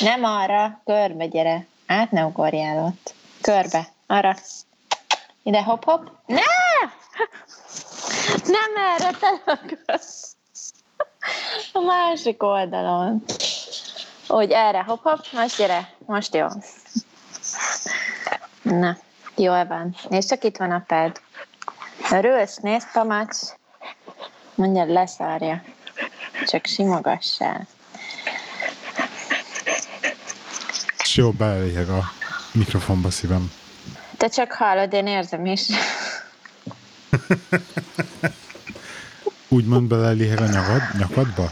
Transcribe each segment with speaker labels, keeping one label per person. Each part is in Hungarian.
Speaker 1: Nem arra, körbe gyere. Át ne ugorjál ott. Körbe, arra. Ide, hopp-hopp. Ne! Nem erre, te A másik oldalon. Úgy erre, hopp-hopp, most gyere. Most jó. Na, jól van. És csak itt van a ped. Örülsz? Nézd, Pamacs. Mondja, leszárja. Csak simogassál.
Speaker 2: És jó, beelégek a mikrofonba szívem.
Speaker 1: Te csak hallod, én érzem is.
Speaker 2: Úgy mond beleléheg a nyakad, nyakadba?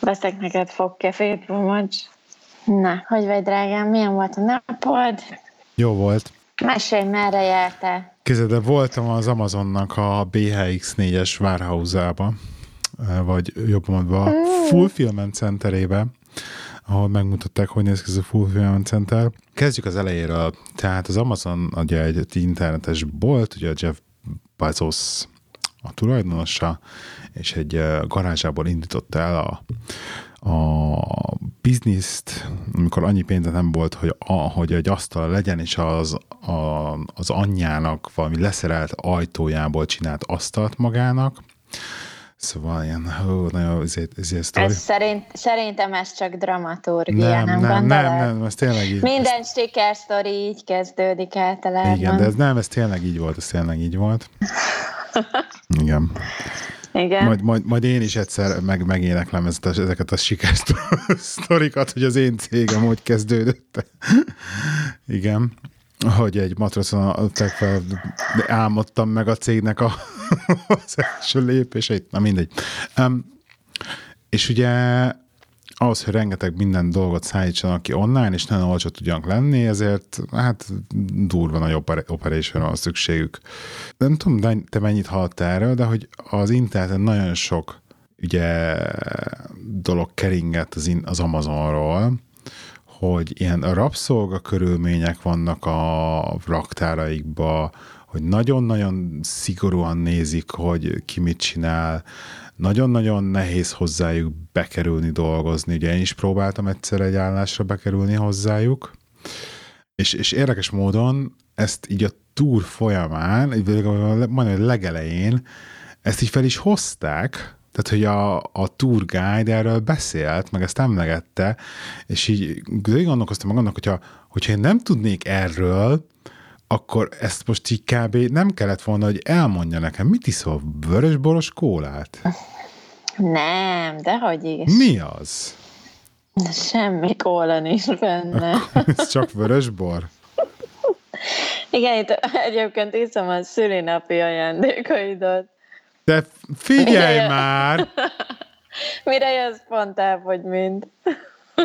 Speaker 1: Veszek neked fogkefét, Pamacs. Na, hogy vagy, drágám, milyen volt a napod?
Speaker 2: Jó volt.
Speaker 1: Mesélj, merre jártál?
Speaker 2: Kézzel, voltam az Amazonnak a BHX4-es warehouse-ába, vagy jobban mondva a Fulfillment Centerébe, ahol megmutatták, hogy néz ki ez a Fulfillment Center. Kezdjük az elejéről. Tehát az Amazon ugye egy internetes bolt, ugye Jeff Bezos a tulajdonosa, és egy garázsából indította el a, a bizniszt, amikor annyi pénze nem volt, hogy, a, hogy egy asztal legyen, és az, a, az anyjának valami leszerelt ajtójából csinált asztalt magának. Szóval ilyen, hú, nagyon ezért, ezért
Speaker 1: ez szerint, szerintem ez csak dramaturgia, nem, nem,
Speaker 2: nem, nem, nem, ez tényleg így.
Speaker 1: Minden ez... sikersztori így kezdődik általában.
Speaker 2: Igen, de ez nem, ez tényleg így volt, ez tényleg így volt. Igen.
Speaker 1: Igen.
Speaker 2: Majd, majd, majd én is egyszer meg, megéneklem a, ezeket a sikersztorikat, hogy az én cégem hogy kezdődött. Igen. Hogy egy matracon fel, álmodtam meg a cégnek a, az első lépéseit. Na mindegy. Um, és ugye ahhoz, hogy rengeteg minden dolgot szállítsanak ki online, és nagyon olcsó tudjanak lenni, ezért hát durva nagy operation van szükségük. Nem tudom, te mennyit hallottál erről, de hogy az interneten nagyon sok ugye dolog keringett az, az Amazonról, hogy ilyen rabszolga körülmények vannak a raktáraikba, hogy nagyon-nagyon szigorúan nézik, hogy ki mit csinál, nagyon-nagyon nehéz hozzájuk bekerülni, dolgozni. Ugye én is próbáltam egyszer egy állásra bekerülni hozzájuk, és, és érdekes módon ezt így a túr folyamán, majdnem a legelején, ezt így fel is hozták, tehát, hogy a, a tour guide erről beszélt, meg ezt emlegette, és így gondolkoztam meg annak, hogyha, hogyha én nem tudnék erről, akkor ezt most így kb. nem kellett volna, hogy elmondja nekem, mit iszol, vörösboros kólát?
Speaker 1: Nem, de hogy is.
Speaker 2: Mi az?
Speaker 1: Semmi kóla nincs benne.
Speaker 2: Ez csak vörösbor?
Speaker 1: Igen, itt egyébként iszom a szülinapi ajándékaidat.
Speaker 2: De figyelj Mire már!
Speaker 1: Mire jössz pont el, hogy mind.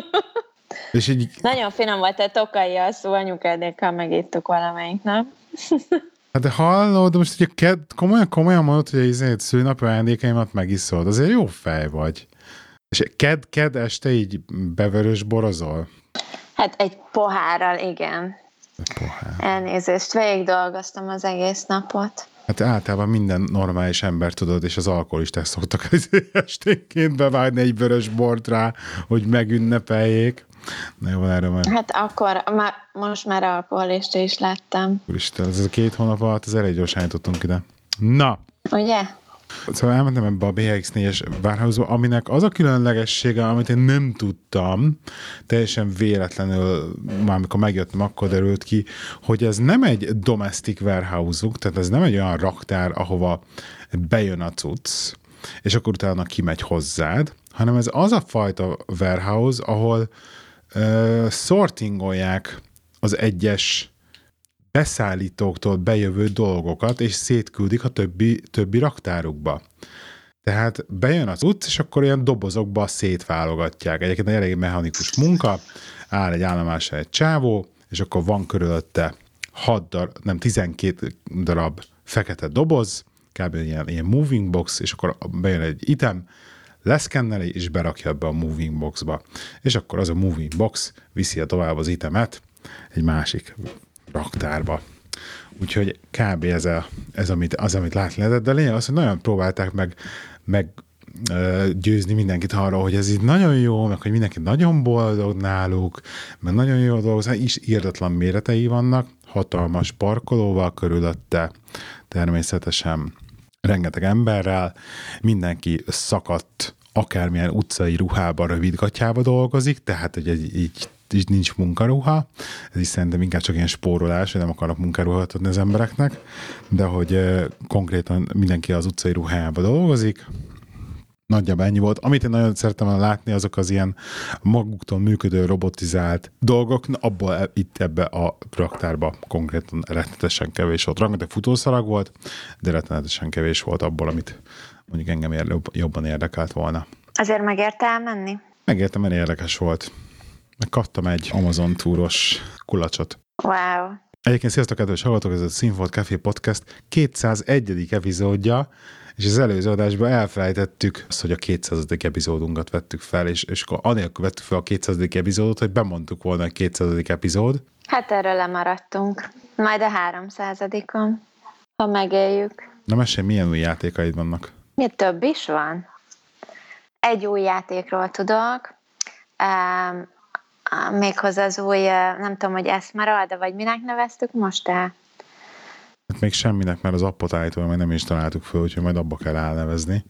Speaker 2: És így...
Speaker 1: Nagyon finom volt a tokai alszó anyukádékkal megittuk valamelyik nap.
Speaker 2: Hát de hallod, most ugye ked, komolyan, komolyan mondod, hogy izé, szülnapi ajándékaimat megiszod, azért jó fej vagy. És ked, ked este így bevörös borozol?
Speaker 1: Hát egy pohárral, igen.
Speaker 2: Egy pohár.
Speaker 1: Elnézést, végig dolgoztam az egész napot.
Speaker 2: Hát általában minden normális ember tudod, és az alkoholisták szoktak esténként bevágni egy vörös bort rá, hogy megünnepeljék. Na jó, erről már.
Speaker 1: Hát akkor már, most már alkoholista is láttam.
Speaker 2: Úristen, ez a két hónap alatt az elég gyorsan jutottunk ide. Na!
Speaker 1: Ugye?
Speaker 2: Szóval elmentem ebbe a BX4-es warehouse aminek az a különlegessége, amit én nem tudtam, teljesen véletlenül, már amikor megjöttem, akkor derült ki, hogy ez nem egy domestic warehouse tehát ez nem egy olyan raktár, ahova bejön a cucc, és akkor utána kimegy hozzád, hanem ez az a fajta warehouse, ahol uh, sortingolják az egyes beszállítóktól bejövő dolgokat, és szétküldik a többi, többi raktárukba. Tehát bejön az utc, és akkor ilyen dobozokba szétválogatják. Egyébként egy elég mechanikus munka, áll egy állomásra egy csávó, és akkor van körülötte 6 darab, nem 12 darab fekete doboz, kb. ilyen, ilyen moving box, és akkor bejön egy item, leszkenneli, és berakja ebbe a moving boxba. És akkor az a moving box viszi tovább az itemet egy másik raktárba. Úgyhogy kb. ez, a, ez amit, az, amit látni lehetett, de lényeg az, hogy nagyon próbálták meg, meg győzni mindenkit arra, hogy ez így nagyon jó, meg hogy mindenki nagyon boldog náluk, meg nagyon jó dolgozni, is írdatlan méretei vannak, hatalmas parkolóval körülötte, természetesen rengeteg emberrel, mindenki szakadt akármilyen utcai ruhában, rövid gatyába dolgozik, tehát hogy egy, így így nincs munkaruha, ez is szerintem inkább csak ilyen spórolás, hogy nem akarnak munkaruhat adni az embereknek, de hogy konkrétan mindenki az utcai ruhájába dolgozik, nagyjából ennyi volt. Amit én nagyon szerettem látni, azok az ilyen maguktól működő robotizált dolgok, abból e- itt ebbe a raktárba konkrétan rettenetesen kevés volt. Rengeteg futószalag volt, de rettenetesen kevés volt abból, amit mondjuk engem jobban érdekelt volna.
Speaker 1: Azért megérte elmenni?
Speaker 2: Megértem, mert érdekes volt. Kaptam egy Amazon túros kulacsot.
Speaker 1: Wow.
Speaker 2: Egyébként sziasztok, kedves hallgatók, ez a Színfolt Café Podcast 201. epizódja, és az előző adásban elfelejtettük azt, hogy a 200. epizódunkat vettük fel, és, és akkor anélkül vettük fel a 200. epizódot, hogy bemondtuk volna a 200. epizód.
Speaker 1: Hát erről lemaradtunk. Majd a 300-on, ha megéljük.
Speaker 2: Na mesélj, milyen új játékaid vannak?
Speaker 1: Mi több is van? Egy új játékról tudok, méghozzá az új, nem tudom, hogy Esmeralda, vagy minek neveztük most el?
Speaker 2: Hát még semminek, mert az appot állítólag még nem is találtuk föl, úgyhogy majd abba kell elnevezni.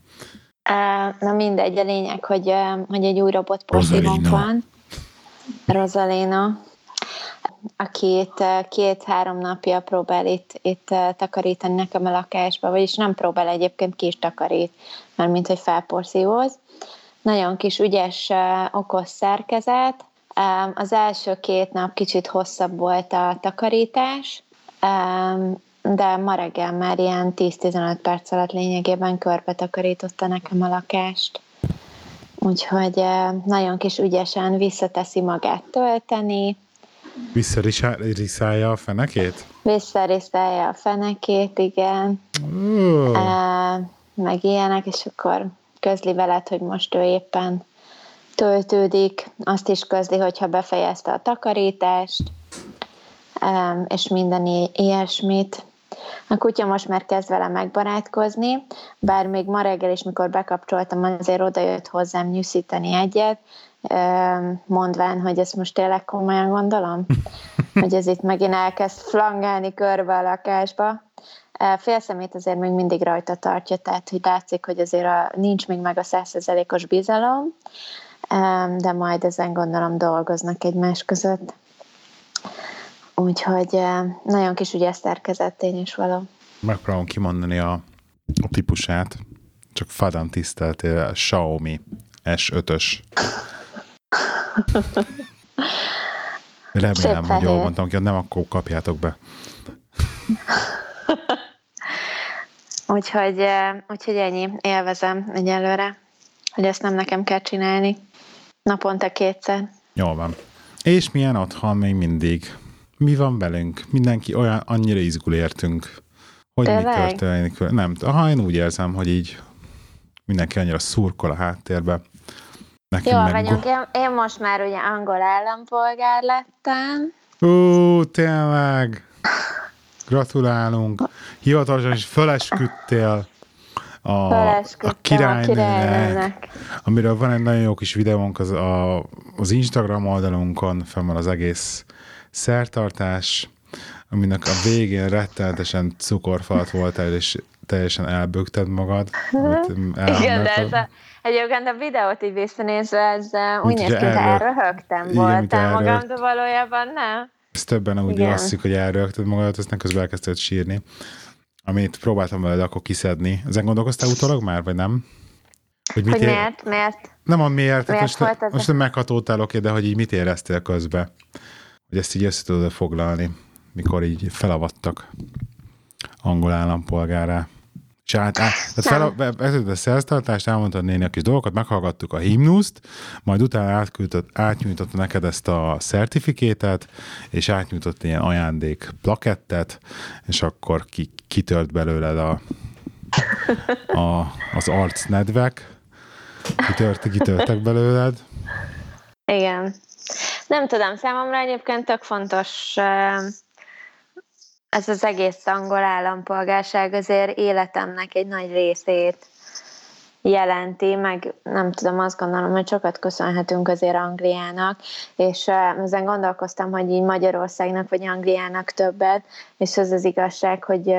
Speaker 1: Na mindegy, a lényeg, hogy, hogy egy új robot van. Rosalina akit két-három napja próbál itt, itt takarítani nekem a lakásba, vagyis nem próbál egyébként, ki is takarít, mert mint hogy felporszívóz. Nagyon kis ügyes, okos szerkezet. Az első két nap kicsit hosszabb volt a takarítás, de ma reggel már ilyen 10-15 perc alatt lényegében körbe takarította nekem a lakást. Úgyhogy nagyon kis ügyesen visszateszi magát tölteni.
Speaker 2: Visszariszálja a fenekét?
Speaker 1: Visszariszálja a fenekét, igen. Uh. meg ilyenek, és akkor közli veled, hogy most ő éppen töltődik, azt is közli, hogyha befejezte a takarítást, és minden ilyesmit. A kutya most már kezd vele megbarátkozni, bár még ma reggel is, mikor bekapcsoltam, azért odajött hozzám nyűszíteni egyet, mondván, hogy ezt most tényleg komolyan gondolom, hogy ez itt megint elkezd flangálni körbe a lakásba. Félszemét azért még mindig rajta tartja, tehát hogy látszik, hogy azért a, nincs még meg a százszerzelékos bizalom, de majd ezen gondolom dolgoznak egymás között. Úgyhogy nagyon kis ügyes szerkezett én is való.
Speaker 2: Megpróbálom kimondani a, a típusát, csak fadán tiszteltél, Xiaomi S5-ös. Remélem, hogy jól mondtam ki, nem akkor kapjátok be.
Speaker 1: úgyhogy, úgyhogy ennyi, élvezem egyelőre, hogy ezt nem nekem kell csinálni. Naponta kétszer.
Speaker 2: Jól van. És milyen otthon még mindig? Mi van velünk? Mindenki olyan annyira izgul értünk. Hogy mi történik? Nem, aha, én úgy érzem, hogy így mindenki annyira szurkol a háttérbe.
Speaker 1: Nekünk Jól meg vagyunk, én, én most már ugye angol állampolgár lettem.
Speaker 2: Ú, tényleg! Gratulálunk! Hivatalosan is fölesküdtél a, a királynőnek, amiről van egy nagyon jó kis videónk az, a, az Instagram oldalunkon, fenn van az egész szertartás, aminek a végén rettenetesen cukorfalat voltál, és teljesen elbögted magad.
Speaker 1: Igen, de ez a, egyébként a videót így visszanézve, ez úgy néz ki, elröhögtem voltál magam, de valójában nem.
Speaker 2: Ezt többen úgy Igen. asszik, hogy elrögted magadat, aztán közben elkezdted sírni. Amit próbáltam veled akkor kiszedni. Ezen gondolkoztál utólag már, vagy nem?
Speaker 1: Hogy, mit hogy ér... miért? Miért?
Speaker 2: Nem a miért, miért most, volt most meghatódtál, oké, de hogy így mit éreztél közben? Hogy ezt így össze tudod foglalni, mikor így felavattak angol állampolgárá. És át, át, tehát fel, a szerztartást, elmondtad néni a kis dolgokat, meghallgattuk a himnuszt, majd utána átküldött, átnyújtotta neked ezt a szertifikétet, és átnyújtott ilyen ajándék plakettet, és akkor ki, kitört belőled a, a, az arcnedvek, kitört, kitörtek belőled.
Speaker 1: Igen. Nem tudom, számomra egyébként tök fontos ez az egész angol állampolgárság azért életemnek egy nagy részét jelenti, meg nem tudom, azt gondolom, hogy sokat köszönhetünk azért Angliának, és ezen gondolkoztam, hogy így Magyarországnak vagy Angliának többet, és az az igazság, hogy,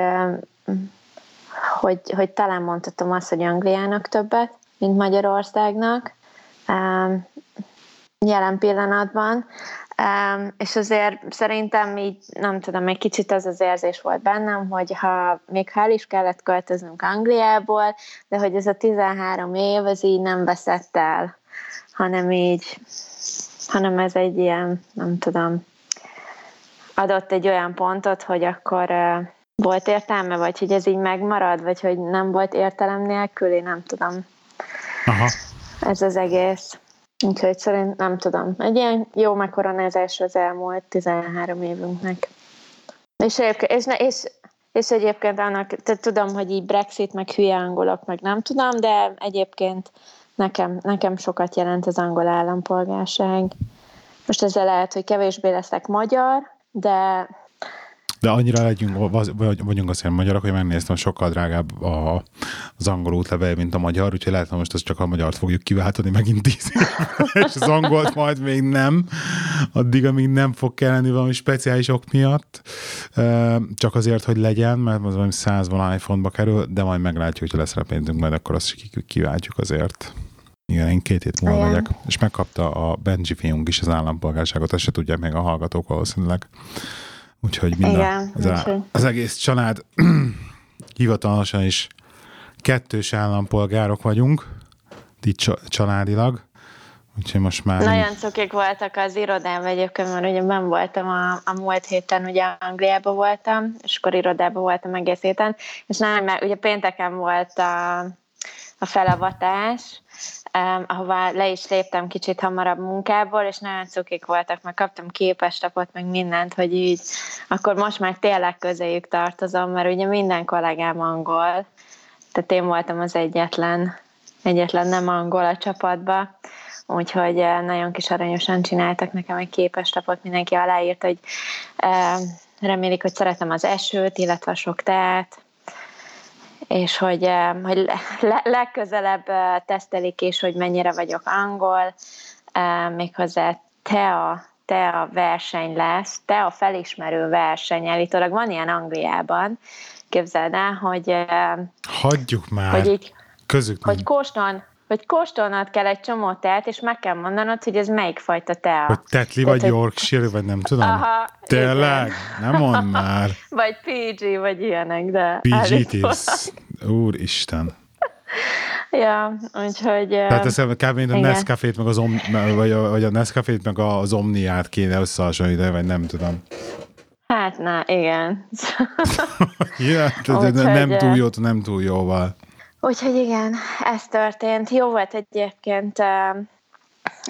Speaker 1: hogy, hogy talán mondhatom azt, hogy Angliának többet, mint Magyarországnak jelen pillanatban, és azért szerintem így, nem tudom, egy kicsit az az érzés volt bennem, hogy ha még ha el is kellett költöznünk Angliából, de hogy ez a 13 év, az így nem veszett el, hanem így, hanem ez egy ilyen, nem tudom, adott egy olyan pontot, hogy akkor volt értelme, vagy hogy ez így megmarad, vagy hogy nem volt értelem nélkül, én nem tudom. Aha. Ez az egész. Úgyhogy szerint nem tudom. Egy ilyen jó megkoronázás az elmúlt 13 évünknek. És, és, és, és egyébként annak, tehát tudom, hogy így Brexit, meg hülye angolok, meg nem tudom, de egyébként nekem, nekem sokat jelent az angol állampolgárság. Most ezzel lehet, hogy kevésbé leszek magyar, de
Speaker 2: de annyira legyünk, vagyunk azért magyarok, hogy megnéztem, sokkal drágább a, az angol útlevél, mint a magyar, úgyhogy lehet, hogy most ezt csak a magyart fogjuk kiváltani megint tíz és az angolt majd még nem, addig, amíg nem fog kelleni valami speciális ok miatt, csak azért, hogy legyen, mert az valami százban iPhone-ba kerül, de majd meglátjuk, hogyha lesz rá pénzünk, majd akkor azt kiváltjuk azért. Igen, én két hét múlva megyek, és megkapta a Benji fiunk is az állampolgárságot, ezt se tudják még a hallgatók valószínűleg. Úgyhogy mind Igen, a, az, úgyhogy. az egész család hivatalosan is kettős állampolgárok vagyunk, itt családilag, úgyhogy most már...
Speaker 1: Nagyon cukik voltak az irodában egyébként, mert ugye ben voltam a, a múlt héten, ugye Angliában voltam, és akkor irodában voltam egész héten, és nem, mert ugye pénteken volt a, a felavatás, um, ahová le is léptem kicsit hamarabb munkából, és nagyon cukik voltak, meg kaptam képestapot, meg mindent, hogy így akkor most már tényleg közéjük tartozom, mert ugye minden kollégám angol, tehát én voltam az egyetlen, egyetlen nem angol a csapatba, úgyhogy nagyon kis aranyosan csináltak nekem egy képestapot, mindenki aláírt, hogy remélik, hogy szeretem az esőt, illetve a sok teát, és hogy, hogy le, legközelebb tesztelik is, hogy mennyire vagyok angol, méghozzá te a, te a verseny lesz, te a felismerő verseny. Elítólag van ilyen Angliában, képzeld el, hogy...
Speaker 2: Hagyjuk már, hogy így,
Speaker 1: közük Hogy kóstoln, hogy kóstolnod kell egy csomó teát, és meg kell mondanod, hogy ez melyik fajta tea.
Speaker 2: Hogy tetli, vagy hogy... Yorkshire, vagy nem tudom. Aha, Tényleg? Nem mond már.
Speaker 1: vagy PG, vagy ilyenek, de...
Speaker 2: PG is. Úristen.
Speaker 1: Ja, úgyhogy...
Speaker 2: Tehát ez kb. a Nescafét, meg az Om, vagy a, vagy a Nescafét, meg az Omniát kéne összehasonlítani, vagy nem tudom.
Speaker 1: Hát, na, igen.
Speaker 2: ja, Úgyhogy, nem túl jó, nem túl jóval.
Speaker 1: Úgyhogy igen, ez történt. Jó volt egyébként uh,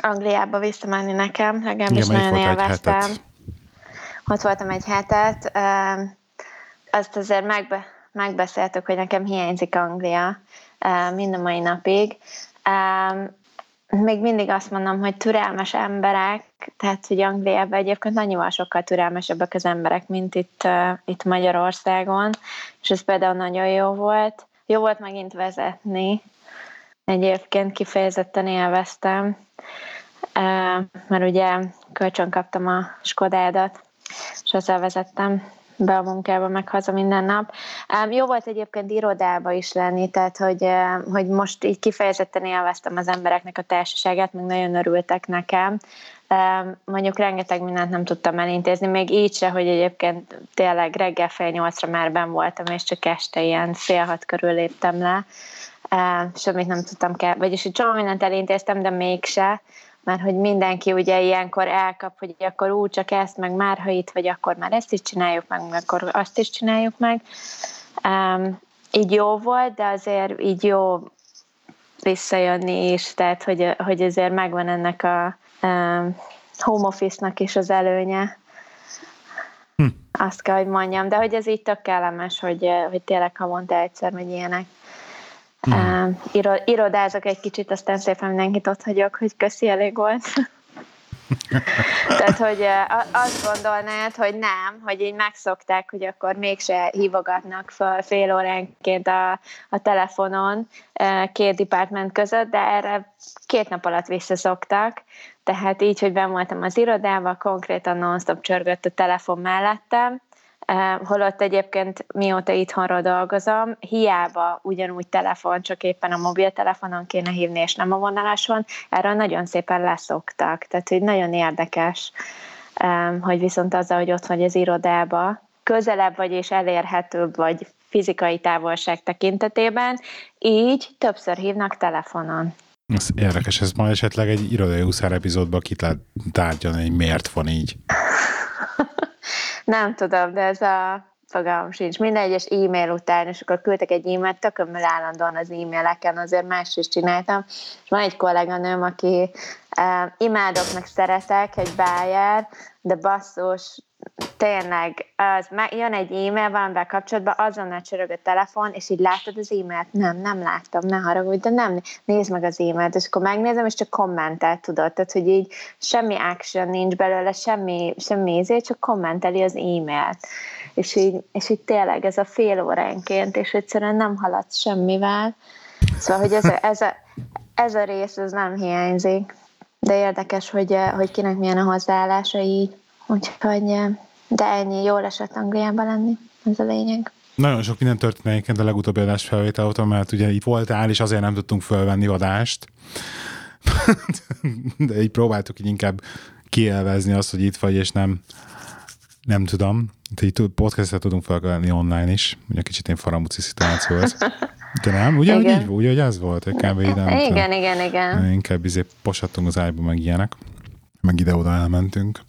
Speaker 1: Angliába visszamenni nekem, legalábbis igen, nagyon élveztem. Ott voltam egy hetet. Uh, azt azért megbe, megbeszéltük, hogy nekem hiányzik Anglia uh, mind a mai napig. Uh, még mindig azt mondom, hogy türelmes emberek, tehát hogy Angliában egyébként annyival sokkal türelmesebbek az emberek, mint itt, uh, itt Magyarországon, és ez például nagyon jó volt. Jó volt megint vezetni, egyébként kifejezetten élveztem, mert ugye kölcsön kaptam a Skodádat, és azzal vezettem be a munkába, meg haza minden nap. Jó volt egyébként irodába is lenni, tehát hogy, hogy most így kifejezetten élveztem az embereknek a társaságát, meg nagyon örültek nekem. Mondjuk rengeteg mindent nem tudtam elintézni, még így se, hogy egyébként tényleg reggel fél nyolcra már ben voltam, és csak este ilyen fél hat körül léptem le. Semmit nem tudtam kell, vagyis egy csomó mindent elintéztem, de mégse, mert hogy mindenki ugye ilyenkor elkap, hogy akkor úgy csak ezt, meg már ha itt vagy, akkor már ezt is csináljuk meg, meg akkor azt is csináljuk meg. Um, így jó volt, de azért így jó visszajönni is, tehát hogy, hogy azért megvan ennek a um, home office-nak is az előnye. Hm. Azt kell, hogy mondjam, de hogy ez így tök kellemes, hogy, hogy tényleg havonta egyszer megy ilyenek. Hmm. irodázok egy kicsit, aztán szépen mindenkit ott hagyok, hogy köszi, elég volt. Tehát, hogy azt gondolnád, hogy nem, hogy így megszokták, hogy akkor mégse hívogatnak fel fél óránként a, a telefonon két department között, de erre két nap alatt visszaszoktak, tehát így, hogy ben voltam az irodában, konkrétan non-stop csörgött a telefon mellettem, holott egyébként mióta itthonról dolgozom, hiába ugyanúgy telefon, csak éppen a mobiltelefonon kéne hívni, és nem a vonalason, erről nagyon szépen leszoktak. Tehát, hogy nagyon érdekes, hogy viszont azzal, hogy ott vagy az irodába, közelebb vagy és elérhetőbb vagy fizikai távolság tekintetében, így többször hívnak telefonon.
Speaker 2: Ez érdekes, ez ma esetleg egy irodai úszár epizódban ki lehet tárgyalni, hogy miért van így.
Speaker 1: Nem tudom, de ez a fogalmam sincs. Minden egyes e-mail után, és akkor küldtek egy e-mailt, tökömmel állandóan az e-maileken, azért más is csináltam. És van egy kolléganőm, aki uh, imádok, meg szeretek, egy bájár, de basszus, tényleg, az, jön egy e-mail valamivel kapcsolatban, azonnal csörög a telefon, és így látod az e-mailt? Nem, nem láttam, ne haragudj, de nem, nézd meg az e-mailt, és akkor megnézem, és csak kommentel, tudod, tehát, hogy így semmi action nincs belőle, semmi, semmi ízé, csak kommenteli az e-mailt. És így, és így tényleg ez a fél óránként, és egyszerűen nem haladsz semmivel. Szóval, hogy ez a, ez a, ez a rész, ez nem hiányzik. De érdekes, hogy, hogy kinek milyen a hozzáállása így. Úgyhogy, de ennyi, jól esett Angliában lenni, ez a lényeg.
Speaker 2: Nagyon sok minden történt egyébként a legutóbbi adás felvétel óta, mert ugye itt voltál, és azért nem tudtunk fölvenni adást. de így próbáltuk így inkább kielvezni azt, hogy itt vagy, és nem, nem tudom. Így podcastet tudunk felvenni online is. Ugye kicsit én faramúci szituáció ez. De nem? Ugye, igen. így, ugye, hogy ez volt? Kb. Nem,
Speaker 1: igen, igen, igen, igen.
Speaker 2: Inkább izé posattunk az ágyba, meg ilyenek meg ide-oda elmentünk.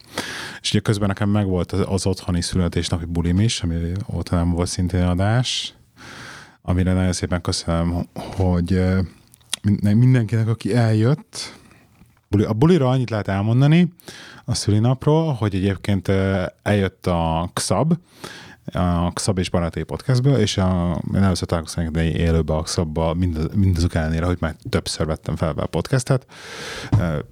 Speaker 2: És ugye közben nekem megvolt az, az otthoni születésnapi bulim is, ami ott nem volt szintén adás, amire nagyon szépen köszönöm, hogy mindenkinek, aki eljött, a bulira annyit lehet elmondani a szülinapról, hogy egyébként eljött a XAB, a Xab és Baráté podcastből, és a, én először találkoztam egy élőbe a Xabba, mindaz, mindazok ellenére, hogy már többször vettem fel a podcastet,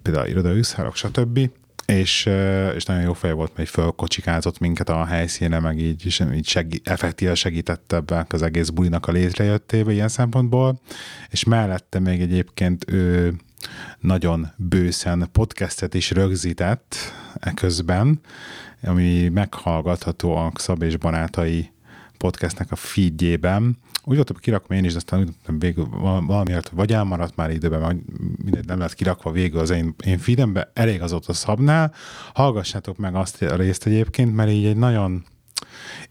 Speaker 2: például irodai üszárok, stb. És, és nagyon jó fej volt, mert fölkocsikázott minket a helyszíne, meg így, és így segí, effektíve segített ebben az egész bulinak a létrejöttébe ilyen szempontból, és mellette még egyébként ő nagyon bőszen podcastet is rögzített eközben, ami meghallgatható a Szab és Barátai podcastnek a feedjében. Úgy voltam kirakva én is, de aztán úgy voltam végül valamiért vagy elmaradt már időben, vagy mindegy, nem lett kirakva végül az én, én feedembe, elég az ott a szabnál. Hallgassátok meg azt a részt egyébként, mert így egy nagyon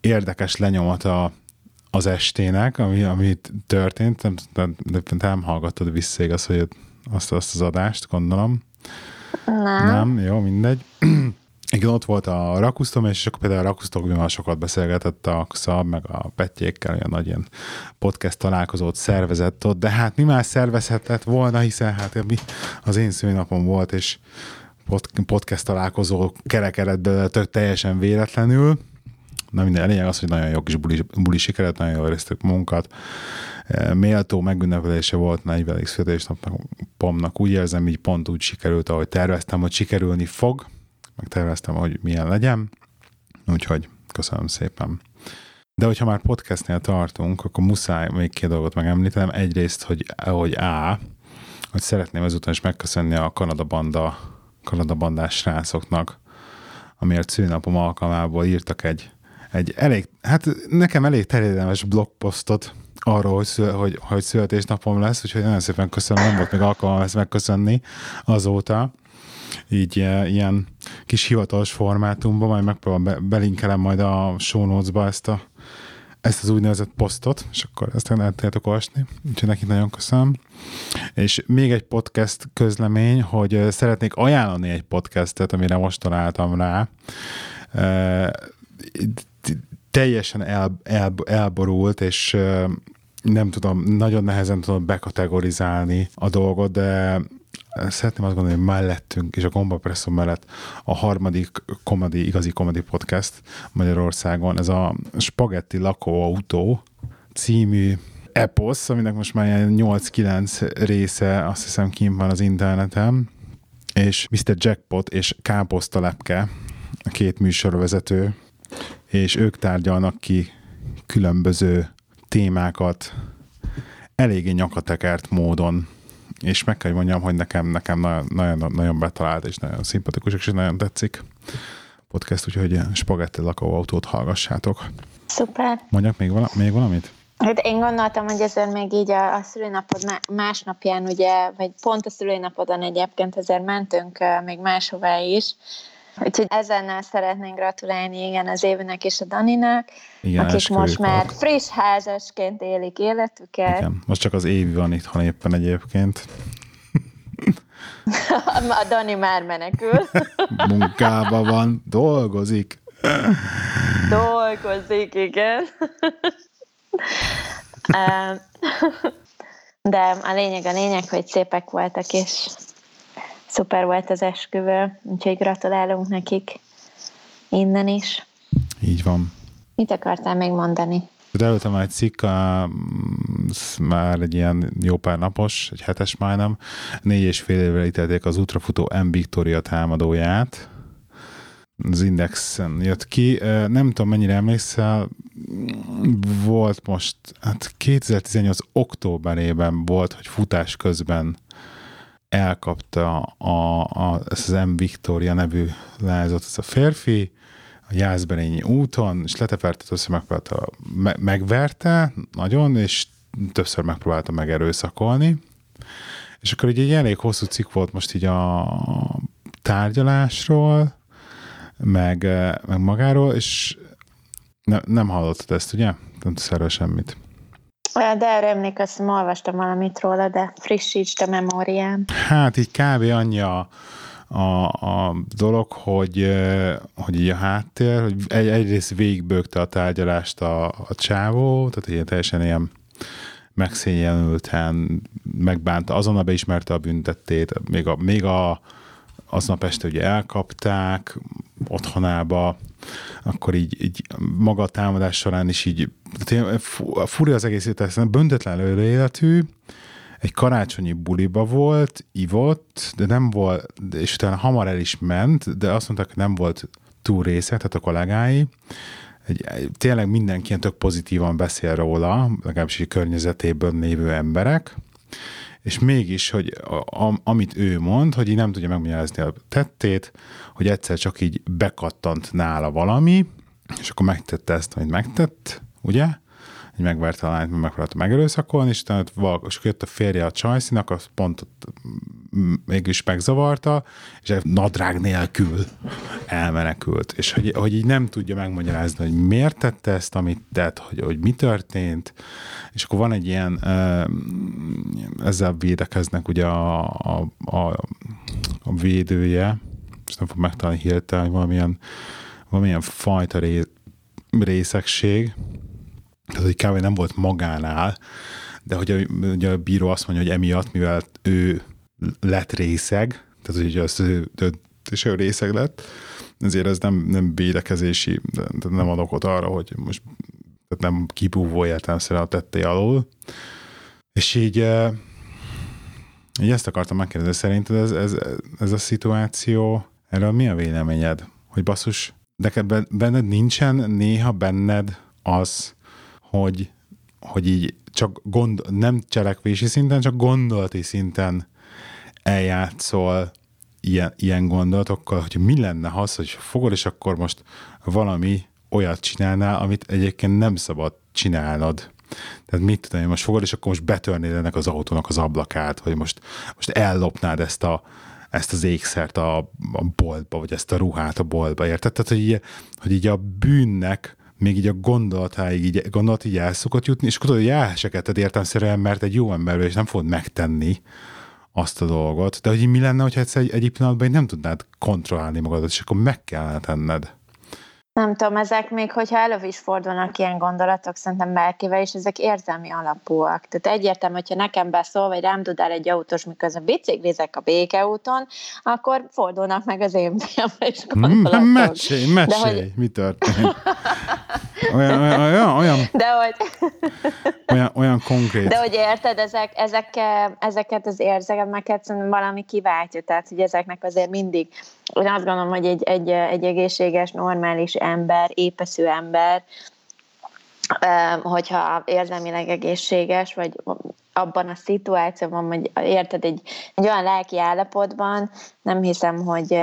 Speaker 2: érdekes lenyomata az estének, ami, ami történt, nem, nem, nem hallgattad vissza igaz, hogy azt, azt az adást, gondolom.
Speaker 1: Nem.
Speaker 2: Nem, jó, mindegy. Igen, ott volt a Rakusztom, és akkor például a Rakusztomban sokat beszélgetett a Szab, meg a Pettyékkel, olyan nagy ilyen podcast találkozót szervezett ott, de hát mi már szervezhetett volna, hiszen hát mi az én szőnapom volt, és podcast találkozó kerekedett belőle tök teljesen véletlenül. Na minden, lényeg az, hogy nagyon jó kis buli, buli sikeret, nagyon jól éreztük munkat. E, méltó megünnepelése volt 40. születésnapnak, pomnak. Úgy érzem, így pont úgy sikerült, ahogy terveztem, hogy sikerülni fog megterveztem, hogy milyen legyen, úgyhogy köszönöm szépen. De hogyha már podcastnél tartunk, akkor muszáj még két dolgot megemlítenem. Egyrészt, hogy, hogy A, hogy szeretném ezután is megköszönni a Kanada Banda, Kanada Bandás srácoknak, amiért szűnapom alkalmából írtak egy, egy elég, hát nekem elég terjedelmes blogposztot arról, hogy, szül, hogy, hogy születésnapom lesz, úgyhogy nagyon szépen köszönöm, nem volt még alkalmam ezt megköszönni azóta így ilyen kis hivatalos formátumban, majd megpróbálom, be, belinkelem majd a show notes-ba ezt, a, ezt az úgynevezett posztot, és akkor ezt el tudjátok olvasni. Úgyhogy nekik nagyon köszönöm. És még egy podcast közlemény, hogy szeretnék ajánlani egy podcastet, amire most találtam rá. Teljesen el, el, elborult, és nem tudom, nagyon nehezen tudom bekategorizálni a dolgot, de szeretném azt gondolni, hogy mellettünk, és a Gomba Presso mellett a harmadik komedi, igazi komedi podcast Magyarországon, ez a Spagetti lakóautó című eposz, aminek most már ilyen 8-9 része, azt hiszem kint van az interneten, és Mr. Jackpot és Káposzta Lepke, a két műsorvezető, és ők tárgyalnak ki különböző témákat eléggé nyakatekert módon, és meg kell, hogy mondjam, hogy nekem, nekem nagyon, nagyon, nagyon betalált, és nagyon szimpatikus, és nagyon tetszik podcast, úgyhogy spagetti lakóautót hallgassátok.
Speaker 1: Szuper.
Speaker 2: Mondjak még, vala, még valamit?
Speaker 1: Hát én gondoltam, hogy ezért még így a, a szülőnapod másnapján, ugye, vagy pont a szülőnapodon egyébként ezért mentünk még máshová is, Úgyhogy ezennel szeretnénk gratulálni igen az évnek és a Daninak, igen, akik most már friss házasként élik életüket. Igen,
Speaker 2: most csak az évi van itthon éppen egyébként.
Speaker 1: a Dani már menekül.
Speaker 2: Munkába van, dolgozik.
Speaker 1: dolgozik, igen. De a lényeg a lényeg, hogy szépek voltak, és szuper volt az esküvő, úgyhogy gratulálunk nekik innen is.
Speaker 2: Így van.
Speaker 1: Mit akartál még mondani?
Speaker 2: De előtte már egy cikk, már egy ilyen jó pár napos, egy hetes majdnem, négy és fél évvel ítélték az ultrafutó M. Victoria támadóját, az Indexen jött ki. Nem tudom, mennyire emlékszel, volt most, hát 2018 októberében volt, hogy futás közben elkapta a, a, ezt az M. Victoria nevű lázot, ez a férfi, a Jászberényi úton, és leteperte, többször megpróbálta, me, megverte nagyon, és többször megpróbálta megerőszakolni. És akkor így egy elég hosszú cikk volt most így a tárgyalásról, meg, meg magáról, és ne, nem hallottad ezt, ugye? Nem tudsz erről semmit.
Speaker 1: De erre emlékeztem, olvastam valamit róla, de frissítsd a memóriám.
Speaker 2: Hát így kb. annyi a, a, a dolog, hogy, hogy így a háttér, hogy egy, egyrészt végigbögte a tárgyalást a, a csávó, tehát ilyen teljesen ilyen megszényelülten, megbánta, azonnal beismerte a büntettét, még a, még a aznap este ugye elkapták otthonába, akkor így, így maga a támadás során is így, furi az egész élet, böntetlen életű, egy karácsonyi buliba volt, ivott, de nem volt, és utána hamar el is ment, de azt mondták, hogy nem volt túl része, tehát a kollégái. Egy, tényleg mindenki tök pozitívan beszél róla, legalábbis a környezetében lévő emberek, és mégis, hogy a, a, amit ő mond, hogy így nem tudja megmagyarázni a tettét, hogy egyszer csak így bekattant nála valami, és akkor megtette ezt, amit megtett, ugye? Így megverte a lányt, megpróbálta megerőszakolni, és utána és jött a férje a csajszinak, az pont mégis megzavarta, és nadrág nélkül elmenekült. És hogy, hogy így nem tudja megmagyarázni, hogy miért tette ezt, amit tett, hogy, hogy mi történt, és akkor van egy ilyen, ezzel védekeznek ugye a, a, a, a védője, és nem fog megtalálni hirtelen, hogy valamilyen, valamilyen fajta ré, részegség, tehát hogy kb. nem volt magánál, de hogy a, ugye a bíró azt mondja, hogy emiatt, mivel ő lett részeg, tehát hogy az ő és ő részeg lett, ezért ez nem, nem védekezési, nem ad okot arra, hogy most tehát nem kibúvó értelemszerűen a tetté alól. És így, így ezt akartam megkérdezni, szerinted ez, ez, ez a szituáció, erről mi a véleményed? Hogy basszus, de benned nincsen néha benned az, hogy, hogy így csak gond, nem cselekvési szinten, csak gondolati szinten eljátszol ilyen, ilyen gondolatokkal, hogy mi lenne az, hogy fogod, és akkor most valami olyat csinálnál, amit egyébként nem szabad csinálnod. Tehát mit tudom, most fogod, és akkor most betörnéd ennek az autónak az ablakát, vagy most, most ellopnád ezt a, ezt az ékszert a, a boltba, vagy ezt a ruhát a boltba, érted? Tehát, hogy így, hogy így a bűnnek még így a gondolatáig, így, gondolat így el szokott jutni, és tudod, hogy elsekedted értelmszerűen, mert egy jó emberről, és nem fogod megtenni azt a dolgot. De hogy mi lenne, hogyha egyszer egy, egy pillanatban nem tudnád kontrollálni magadat, és akkor meg kellene tenned.
Speaker 1: Nem tudom, ezek még, hogyha elő is fordulnak ilyen gondolatok, szerintem bárkivel, és ezek érzelmi alapúak. Tehát egyértelmű, hogyha nekem beszól, vagy rám el egy autós, miközben biciklizek a békeúton, akkor fordulnak meg az én fejembe is gondolatok.
Speaker 2: Mesélj, mesélj, hogy... mi történt? Olyan, olyan, olyan, olyan,
Speaker 1: De hogy,
Speaker 2: olyan, olyan konkrét.
Speaker 1: de hogy érted, ezek, ezek, ezeket az érzelmeket szerintem valami kiváltja, tehát hogy ezeknek azért mindig, én azt gondolom, hogy egy, egy, egy egészséges, normális ember, épeszű ember, em, hogyha érzelmileg egészséges, vagy abban a szituációban, hogy érted, egy, egy olyan lelki állapotban, nem hiszem, hogy,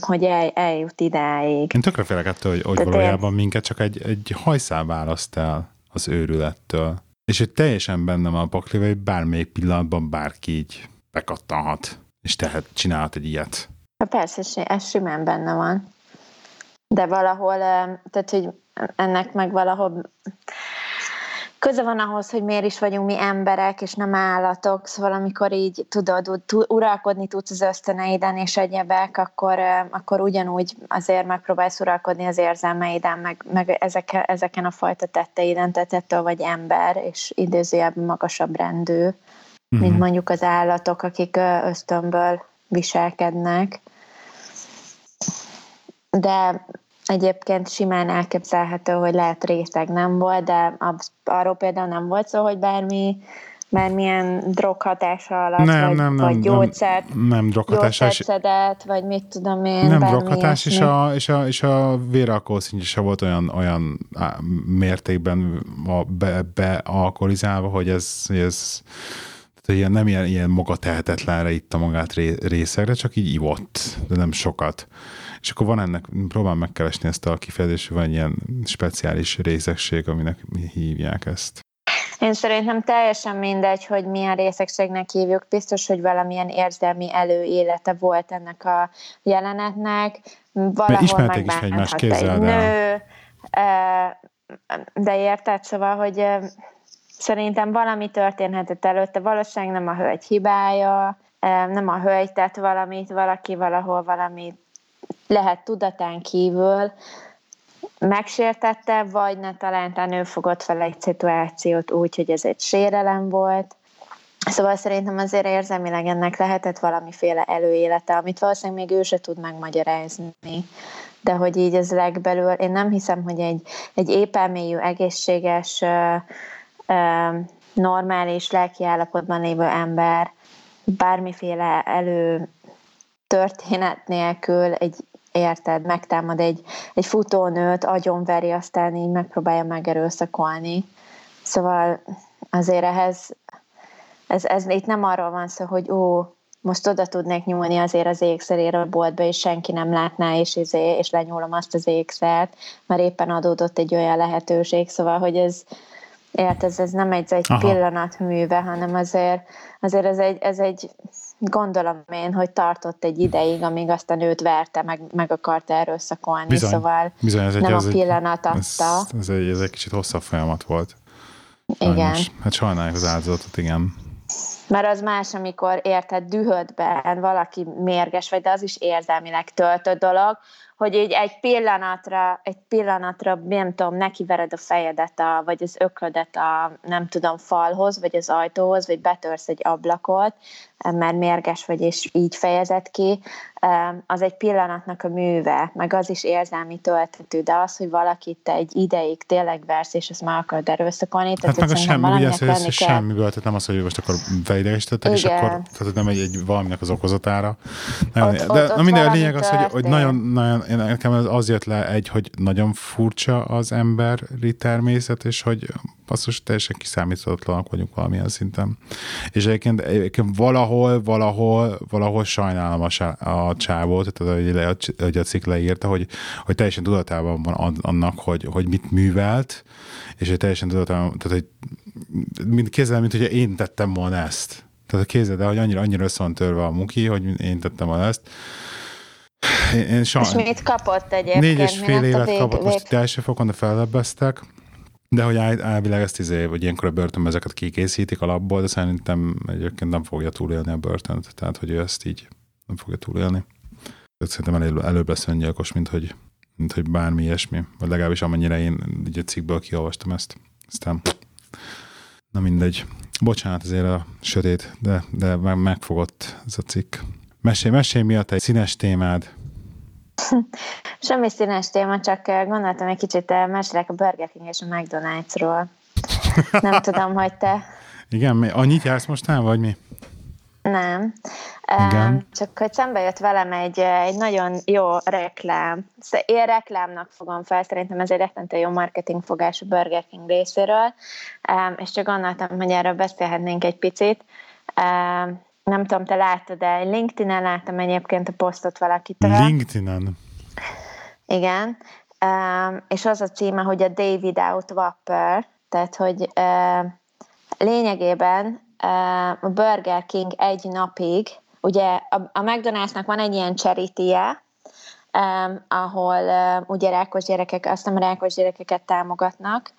Speaker 1: hogy el, eljut idáig.
Speaker 2: Én tökre félek ettől, hogy, hogy
Speaker 1: Tehát
Speaker 2: valójában minket csak egy, egy hajszál választ el az őrülettől. És hogy teljesen bennem a pakliva, hogy bármelyik pillanatban bárki így bekattanhat, és tehet, csinálhat egy ilyet.
Speaker 1: Ha persze, ez- ez simán benne van. De valahol, tehát, hogy ennek meg valahol köze van ahhoz, hogy miért is vagyunk mi emberek, és nem állatok, szóval amikor így tudod, ud- uralkodni tudsz az ösztöneiden és egyebek, akkor, akkor ugyanúgy azért megpróbálsz uralkodni az érzelmeiden, meg, meg ezeken, ezeken a fajta tetteiden, tehát ettől vagy ember, és idézőjelben magasabb rendű,
Speaker 2: Mhm.
Speaker 1: mint mondjuk az állatok, akik ösztönből viselkednek. De egyébként simán elképzelhető, hogy lehet részeg nem volt, de az, arról például nem volt szó, hogy bármi, bármilyen droghatása alatt,
Speaker 2: Nem,
Speaker 1: vagy,
Speaker 2: nem, nem,
Speaker 1: vagy
Speaker 2: nem,
Speaker 1: gyógyszert,
Speaker 2: Nem droghatás,
Speaker 1: gyógyszert
Speaker 2: és,
Speaker 1: szedett, vagy mit tudom én,
Speaker 2: nem droghatás, és a, és a, és a véralkohol szintje se volt olyan, olyan mértékben a, be, bealkoholizálva, hogy ez, ez tehát ilyen, nem ilyen, ilyen maga tehetetlenre itta magát ré, részegre, csak így ivott, de nem sokat. És akkor van ennek, próbálom megkeresni ezt a kifejezést, van ilyen speciális részegség, aminek hívják ezt.
Speaker 1: Én szerintem teljesen mindegy, hogy milyen részegségnek hívjuk. Biztos, hogy valamilyen érzelmi előélete volt ennek a jelenetnek. Valahol
Speaker 2: ismerték is egymást,
Speaker 1: egy
Speaker 2: képzeld el.
Speaker 1: nő, de érted, szóval, hogy szerintem valami történhetett előtte, valószínűleg nem a hölgy hibája, nem a hölgy tett valamit, valaki valahol valami lehet tudatán kívül, megsértette, vagy ne talán ő fogott fel egy szituációt úgy, hogy ez egy sérelem volt. Szóval szerintem azért érzelmileg ennek lehetett valamiféle előélete, amit valószínűleg még ő se tud megmagyarázni. De hogy így ez legbelül, én nem hiszem, hogy egy, egy épelmélyű, egészséges, ö, ö, normális lelki állapotban lévő ember bármiféle elő történet nélkül egy érted, megtámad egy, egy futónőt, agyonveri, aztán így megpróbálja megerőszakolni. Szóval azért ehhez, ez, ez itt nem arról van szó, hogy ó, most oda tudnék nyúlni azért az ékszerére a boltba, és senki nem látná, és, izé, és lenyúlom azt az ékszert, mert éppen adódott egy olyan lehetőség, szóval, hogy ez, érted, ez, ez nem egy, egy
Speaker 2: Aha.
Speaker 1: pillanat műve, hanem azért, azért ez egy, ez egy gondolom én, hogy tartott egy ideig, amíg aztán őt verte, meg, meg akarta erőszakolni,
Speaker 2: Bizony.
Speaker 1: szóval
Speaker 2: Bizony, ez egy,
Speaker 1: nem
Speaker 2: ez
Speaker 1: a
Speaker 2: egy,
Speaker 1: pillanat
Speaker 2: ez,
Speaker 1: adta.
Speaker 2: ez, egy, ez egy kicsit hosszabb folyamat volt.
Speaker 1: Igen.
Speaker 2: Sajnos. Hát sajnáljuk az áldozatot, igen.
Speaker 1: Mert az más, amikor érted dühödben valaki mérges vagy, de az is érzelmileg töltött dolog, hogy így egy pillanatra, egy pillanatra, nem tudom, nekivered a fejedet, a, vagy az öklödet a, nem tudom, falhoz, vagy az ajtóhoz, vagy betörsz egy ablakot, mert mérges vagy, és így fejezed ki, az egy pillanatnak a műve, meg az is érzelmi töltető, de az, hogy valakit te egy ideig tényleg versz, és ezt meg akarod erőszakolni,
Speaker 2: Hát
Speaker 1: tehát
Speaker 2: meg a semmi, ugye
Speaker 1: lenni kell.
Speaker 2: semmiből, tehát nem az, hogy most akkor beidegesítettek, és akkor tehát nem egy, egy valaminek az okozatára. Nagyon,
Speaker 1: Ott-
Speaker 2: de
Speaker 1: ott- ott
Speaker 2: minden a lényeg az, hogy, hogy nagyon, nagyon, nekem az, az jött le egy, hogy nagyon furcsa az emberi természet, és hogy basszus, teljesen kiszámíthatatlanak vagyunk valamilyen szinten. És egyébként, egyébként valahol, valahol, valahol sajnálom a, sá- a csávót, tehát hogy, le, hogy a cikk leírta, hogy, hogy teljesen tudatában van an- annak, hogy, hogy mit művelt, és hogy teljesen tudatában, tehát hogy mint kézzel, mint hogyha én tettem volna ezt. Tehát képzeld el, hogy annyira, annyira össze van törve a muki, hogy én tettem volna ezt. Én, én
Speaker 1: És
Speaker 2: sajnos,
Speaker 1: mit kapott egyébként?
Speaker 2: négy és fél évet
Speaker 1: vég-
Speaker 2: kapott, most
Speaker 1: vég-
Speaker 2: itt első fokon, de fellebbeztek. De hogy elvileg ezt izé, hogy ilyenkor a börtönben ezeket kikészítik alapból, de szerintem egyébként nem fogja túlélni a börtönt. Tehát, hogy ő ezt így nem fogja túlélni. Szerintem elő, előbb lesz öngyilkos, mint hogy, mint hogy bármi ilyesmi. Vagy legalábbis amennyire én így a cikkből kiolvastam ezt. Aztán na mindegy. Bocsánat azért a sötét, de, de meg- megfogott ez a cikk. Mesélj, mi a te színes témád?
Speaker 1: Semmi színes téma, csak gondoltam egy kicsit mesélek a Burger King és a McDonald'sról. Nem tudom, hogy te...
Speaker 2: Igen, annyit jársz mostán, vagy mi?
Speaker 1: Nem. Igen. Csak hogy szembe jött velem egy, egy nagyon jó reklám. Én reklámnak fogom fel, szerintem ez egy rettentő jó marketingfogás a Burger King részéről, és csak gondoltam, hogy erről beszélhetnénk egy picit. Nem tudom, te láttad, de LinkedIn-en láttam egyébként a posztot valakitől.
Speaker 2: LinkedIn-en?
Speaker 1: Igen. És az a címe, hogy a Day Without Whopper, tehát, hogy lényegében a Burger King egy napig, ugye a, McDonald'snak van egy ilyen charity um, ahol um, ugye rákos gyerekek, azt a rákos gyerekeket támogatnak.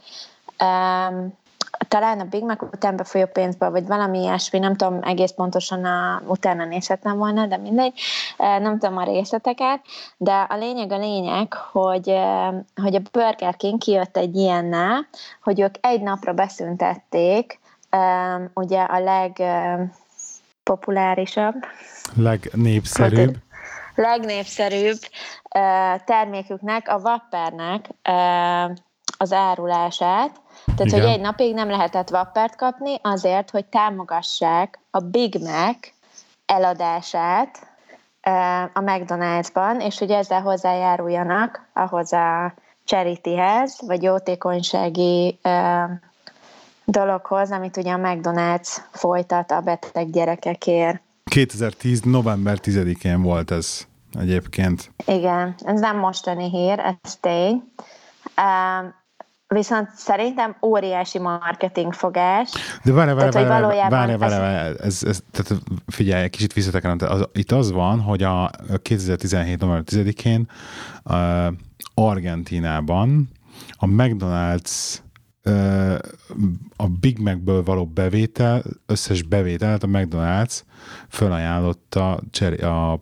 Speaker 1: Um, talán a Big Mac után befolyó pénzből, vagy valami ilyesmi, nem tudom egész pontosan a, utána nézhetnem volna, de mindegy, nem tudom a részleteket, de a lényeg a lényeg, hogy, hogy a Burger King kijött egy ilyennel, hogy ők egy napra beszüntették ugye a legpopulárisabb,
Speaker 2: legnépszerűbb,
Speaker 1: legnépszerűbb terméküknek, a Wappernek az árulását, tehát, Igen. hogy egy napig nem lehetett Wappert kapni azért, hogy támogassák a Big Mac eladását a McDonald'sban, és hogy ezzel hozzájáruljanak ahhoz a charityhez, vagy jótékonysági dologhoz, amit ugye a McDonald's folytat a beteg gyerekekért.
Speaker 2: 2010. november 10-én volt ez egyébként.
Speaker 1: Igen, ez nem mostani hír, ez tény. Uh, viszont szerintem óriási marketingfogás.
Speaker 2: De várj, várj, várj, várj, várj, várj, ez, ez, tehát figyelj, kicsit visszatekerem, az, itt az van, hogy a 2017. november 10-én uh, Argentinában a McDonald's a Big Macből való bevétel, összes bevételt a McDonald's felajánlotta a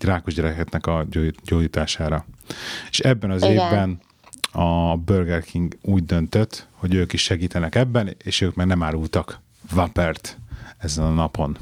Speaker 2: rákos gyerekeknek a gyógyítására. És ebben az Igen. évben a Burger King úgy döntött, hogy ők is segítenek ebben, és ők már nem árultak vapert ezen a napon.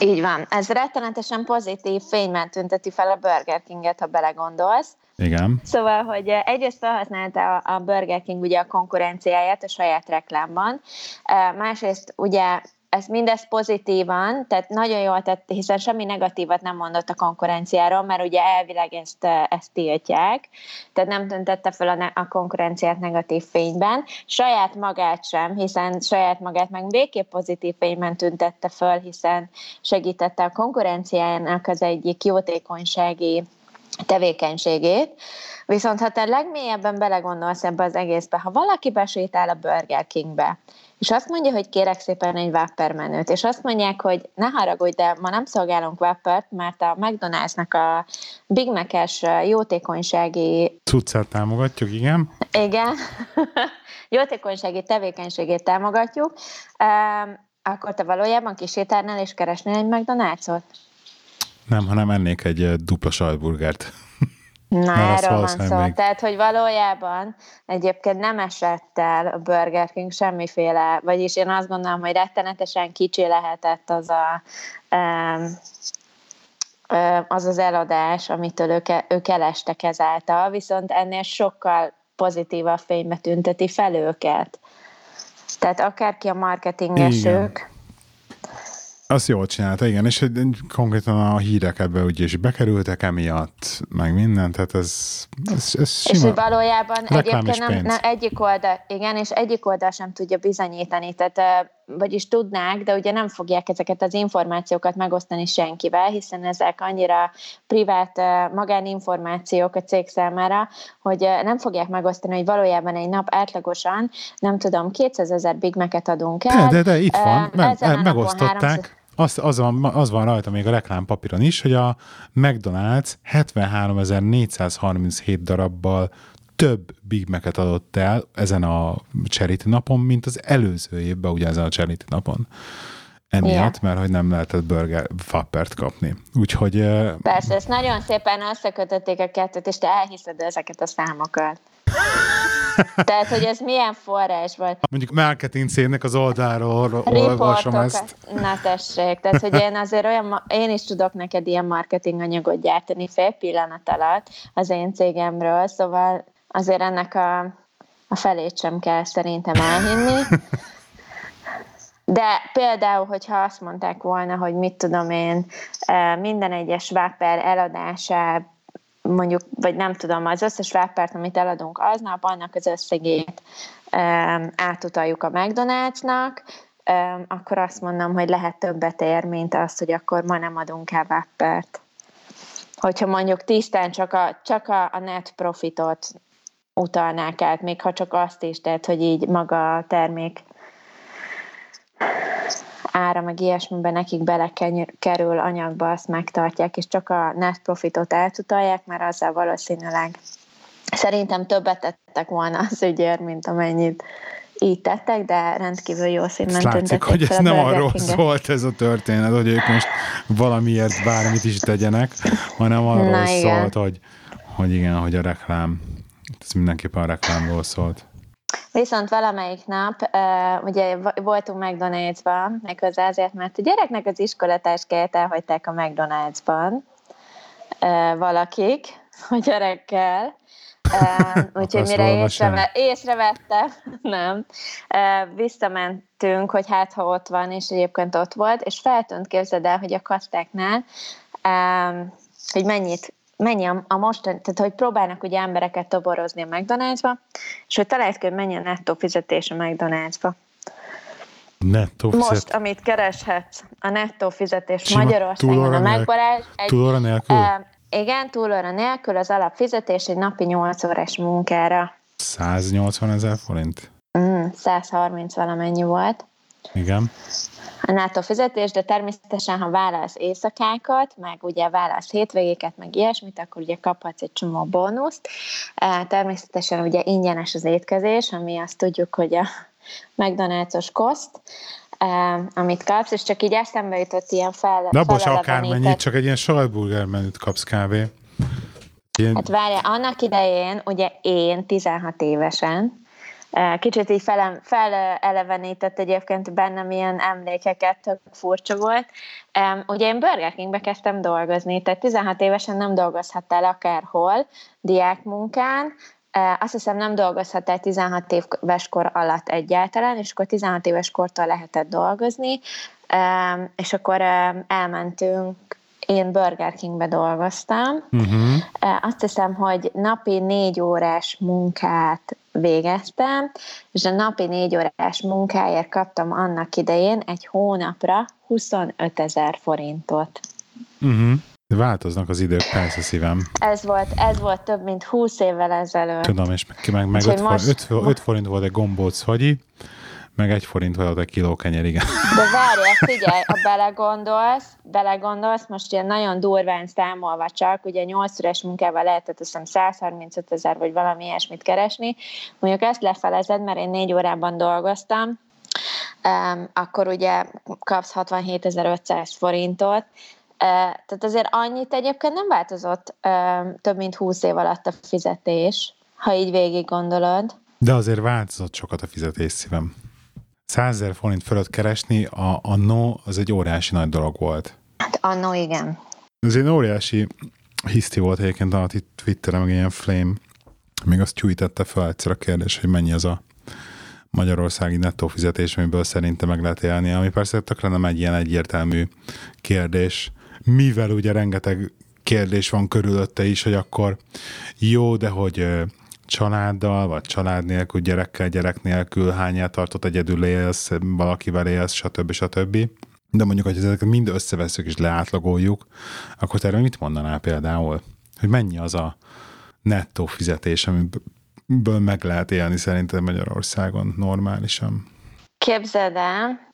Speaker 1: Így van. Ez rettenetesen pozitív fényben tünteti fel a Burger Kinget, ha belegondolsz.
Speaker 2: Igen.
Speaker 1: Szóval, hogy eh, egyrészt felhasználta a Burger King ugye a konkurenciáját a saját reklámban, eh, másrészt ugye ez mindez pozitívan, tehát nagyon jól tett, hiszen semmi negatívat nem mondott a konkurenciáról, mert ugye elvileg ezt, eh, ezt tiltják, tehát nem tüntette fel a, ne- a konkurenciát negatív fényben, saját magát sem, hiszen saját magát meg végképp pozitív fényben tüntette föl, hiszen segítette a konkurenciájának az egyik jótékonysági tevékenységét. Viszont ha te legmélyebben belegondolsz ebbe az egészbe, ha valaki besétál a Burger Kingbe, és azt mondja, hogy kérek szépen egy Whopper menőt, és azt mondják, hogy ne haragudj, de ma nem szolgálunk Whoppert, mert a McDonald'snak a Big Mac-es jótékonysági...
Speaker 2: Cuccát támogatjuk, igen.
Speaker 1: Igen. jótékonysági tevékenységét támogatjuk, akkor te valójában kisétálnál és keresnél egy McDonald's-ot?
Speaker 2: Nem, hanem ennék egy dupla sajtburgert.
Speaker 1: Na, erről van szó. Még. Tehát, hogy valójában egyébként nem esett el a Burger King semmiféle, vagyis én azt gondolom, hogy rettenetesen kicsi lehetett az a az az eladás, amitől ők, ők elestek ezáltal, viszont ennél sokkal pozitívabb fénybe tünteti fel őket. Tehát akárki a marketingesők,
Speaker 2: azt jól csinálta, igen, és konkrétan a hírek ebbe ugye is bekerültek emiatt, meg minden, tehát ez, ez, ez
Speaker 1: sima. És hogy valójában egyébként nem, nem, egyik oldal, igen, és egyik oldal sem tudja bizonyítani, tehát vagyis tudnák, de ugye nem fogják ezeket az információkat megosztani senkivel, hiszen ezek annyira privát magáninformációk a cég számára, hogy nem fogják megosztani, hogy valójában egy nap átlagosan, nem tudom, 200 ezer Big Mac-et adunk el.
Speaker 2: De, de, de itt van, meg, megosztották. 300... Az, az, van, az van rajta még a reklámpapíron is, hogy a McDonald's 73.437 darabbal több Big Mac-et adott el ezen a charity napon, mint az előző évben ugye ezen a charity napon. Emiatt, yeah. mert hogy nem lehetett burger fappert kapni. Úgyhogy...
Speaker 1: Persze, ezt nagyon szépen összekötötték a kettőt, és te elhiszed ezeket a számokat. Tehát, hogy ez milyen forrás volt.
Speaker 2: Mondjuk marketing cégnek az oldalról olvasom ezt.
Speaker 1: Na tessék, tehát, hogy én azért olyan, én is tudok neked ilyen marketing anyagot gyártani fél pillanat alatt az én cégemről, szóval azért ennek a, a felét sem kell szerintem elhinni. De például, hogyha azt mondták volna, hogy mit tudom én, eh, minden egyes váper eladását mondjuk, vagy nem tudom, az összes vápert, amit eladunk aznap, annak az összegét um, átutaljuk a McDonald'snak, um, akkor azt mondom, hogy lehet többet ér, mint az, hogy akkor ma nem adunk el vápert. Hogyha mondjuk tisztán csak a, csak a, a net profitot utalnák át, még ha csak azt is, tehát hogy így maga a termék ára, meg ilyesmiben nekik belekerül anyagba, azt megtartják, és csak a net profitot eltutalják, mert azzal valószínűleg szerintem többet tettek volna az ügyért, mint amennyit így tettek, de rendkívül jó színben
Speaker 2: Látszik, hogy ez nem arról szólt ez a történet, hogy ők most valamiért bármit is tegyenek, hanem arról Na, szólt, hogy, hogy igen, hogy a reklám, ez mindenképpen a reklámról szólt.
Speaker 1: Viszont valamelyik nap, ugye voltunk McDonald's-ban, méghozzá azért, mert a gyereknek az iskolatáskáját elhagyták a McDonald's-ban valakik, a gyerekkel, úgyhogy mire észreve, észrevette, nem, uh, visszamentünk, hogy hát ha ott van, és egyébként ott volt, és feltűnt, képzeld el, hogy a kastáknál, hogy mennyit mennyi a, a most, tehát hogy próbálnak ugye embereket toborozni a McDonald'sba, és hogy talált hogy mennyi a nettó fizetés a McDonald'sba.
Speaker 2: Nettó fizetés.
Speaker 1: Most, amit kereshetsz, a nettó fizetés Sima Magyarországon a megbarázs.
Speaker 2: Túlóra nélkül?
Speaker 1: E, igen, túlóra nélkül az alapfizetés egy napi 8 órás munkára.
Speaker 2: 180 ezer forint?
Speaker 1: Mm, 130 valamennyi volt.
Speaker 2: Igen
Speaker 1: a NATO fizetés, de természetesen, ha válasz éjszakákat, meg ugye válasz hétvégéket, meg ilyesmit, akkor ugye kaphatsz egy csomó bónuszt. Természetesen ugye ingyenes az étkezés, ami azt tudjuk, hogy a McDonald's-os koszt, amit kapsz, és csak így eszembe jutott ilyen fel.
Speaker 2: Abból akármennyit, csak egy ilyen sajtburger menüt kapsz kávé.
Speaker 1: Ilyen... Hát várja, annak idején, ugye én 16 évesen, Kicsit így fel, felelevenített egyébként bennem ilyen emlékeket, tök furcsa volt. Ugye én Burger Kingbe kezdtem dolgozni, tehát 16 évesen nem dolgozhattál akárhol, diákmunkán, azt hiszem nem dolgozhattál 16 éves kor alatt egyáltalán, és akkor 16 éves kortól lehetett dolgozni, és akkor elmentünk én Burger Kingbe dolgoztam. Uh-huh. Azt hiszem, hogy napi négy órás munkát végeztem, és a napi négy órás munkáért kaptam annak idején egy hónapra 25 ezer forintot.
Speaker 2: Uh-huh. Változnak az idők, persze szívem.
Speaker 1: Ez volt, ez volt több mint 20 évvel ezelőtt.
Speaker 2: Tudom, és meg, meg, meg 5, most... 5, 5 forint volt egy gombóc fagyi, meg egy forint volt a kiló kenyer, igen.
Speaker 1: De várj, figyelj, ha belegondolsz, belegondolsz, most ilyen nagyon durván számolva csak, ugye 8 órás munkával lehetett azt hiszem 135 ezer vagy valami ilyesmit keresni, mondjuk ezt lefelezed, mert én négy órában dolgoztam, um, akkor ugye kapsz 67.500 forintot, Uh, tehát azért annyit egyébként nem változott több mint 20 év alatt a fizetés, ha így végig gondolod.
Speaker 2: De azért változott sokat a fizetés szívem. 100 forint fölött keresni a, a no, az egy óriási nagy dolog volt.
Speaker 1: Hát annó igen.
Speaker 2: Ez egy óriási hiszti volt egyébként a Twitteren, meg ilyen flame, még azt tweetette fel egyszer a kérdés, hogy mennyi az a magyarországi nettó fizetés, amiből szerintem meg lehet élni, ami persze tökre nem egy ilyen egyértelmű kérdés, mivel ugye rengeteg kérdés van körülötte is, hogy akkor jó, de hogy családdal, vagy család nélkül, gyerekkel, gyerek nélkül, hányát tartott egyedül élsz, valakivel élsz, stb. stb. De mondjuk, hogy ezeket mind összeveszünk és leátlagoljuk, akkor te erről mit mondanál például? Hogy mennyi az a nettó fizetés, amiből meg lehet élni szerintem Magyarországon normálisan?
Speaker 1: Képzeld el,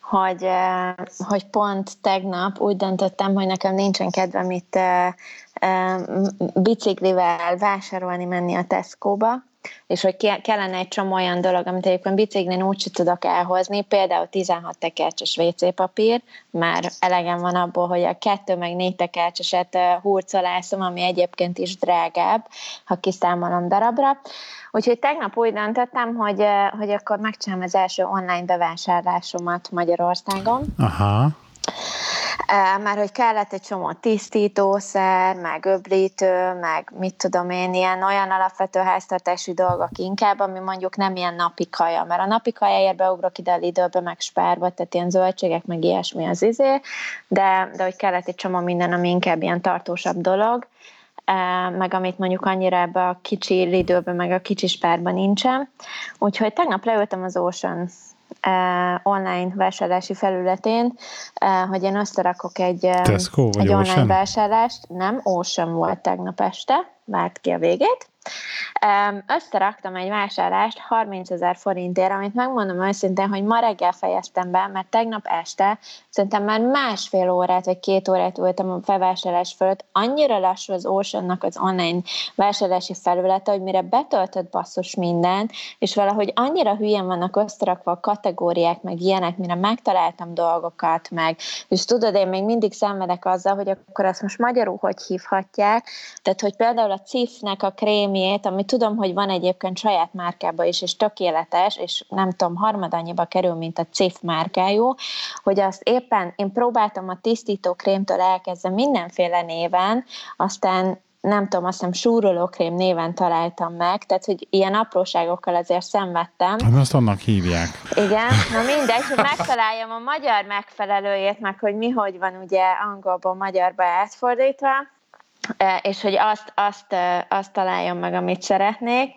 Speaker 1: hogy, eh, hogy pont tegnap úgy döntöttem, hogy nekem nincsen kedvem itt eh, biciklivel vásárolni menni a Tesco-ba, és hogy kellene egy csomó olyan dolog, amit egyébként biciklin úgy tudok elhozni, például 16 tekercses WC papír, már elegem van abból, hogy a kettő meg négy tekercseset hurcolászom, ami egyébként is drágább, ha kiszámolom darabra. Úgyhogy tegnap úgy döntöttem, hogy, hogy akkor megcsinálom az első online bevásárlásomat Magyarországon.
Speaker 2: Aha.
Speaker 1: Már hogy kellett egy csomó tisztítószer, meg öblítő, meg mit tudom én, ilyen olyan alapvető háztartási dolgok inkább, ami mondjuk nem ilyen napi kaja, mert a napi kajáért beugrok ide a Lidlbe, meg spárba, tehát ilyen zöldségek, meg ilyesmi az izé, de, de hogy kellett egy csomó minden, ami inkább ilyen tartósabb dolog, meg amit mondjuk annyira ebbe a kicsi Lidlbe, meg a kicsi spárban nincsen. Úgyhogy tegnap leültem az Ocean online vásárlási felületén, hogy én összerakok egy,
Speaker 2: Tesco,
Speaker 1: egy online vásárlást. Nem, Ocean volt tegnap este, várt ki a végét. Összeraktam egy vásárlást 30 ezer forintért, amit megmondom őszintén, hogy ma reggel fejeztem be, mert tegnap este szerintem már másfél órát vagy két órát voltam a felvásárlás fölött. Annyira lassú az Oceannak az online vásárlási felülete, hogy mire betöltött basszus minden, és valahogy annyira hülyen vannak összerakva a kategóriák, meg ilyenek, mire megtaláltam dolgokat, meg, és tudod, én még mindig szenvedek azzal, hogy akkor azt most magyarul hogy hívhatják, tehát, hogy például a CIF-nek a krémjét, ami tudom, hogy van egyébként saját márkába is, és tökéletes, és nem tudom, harmadannyiba kerül, mint a CIF márkájú, hogy azt éppen én próbáltam a tisztító krémtől elkezdve mindenféle néven, aztán nem tudom, azt hiszem súrolókrém néven találtam meg, tehát hogy ilyen apróságokkal azért szenvedtem.
Speaker 2: Hát azt annak hívják.
Speaker 1: Igen, na mindegy, hogy megtaláljam a magyar megfelelőjét, meg hogy mi hogy van ugye angolból magyarba átfordítva, és hogy azt, azt, azt találjam meg, amit szeretnék.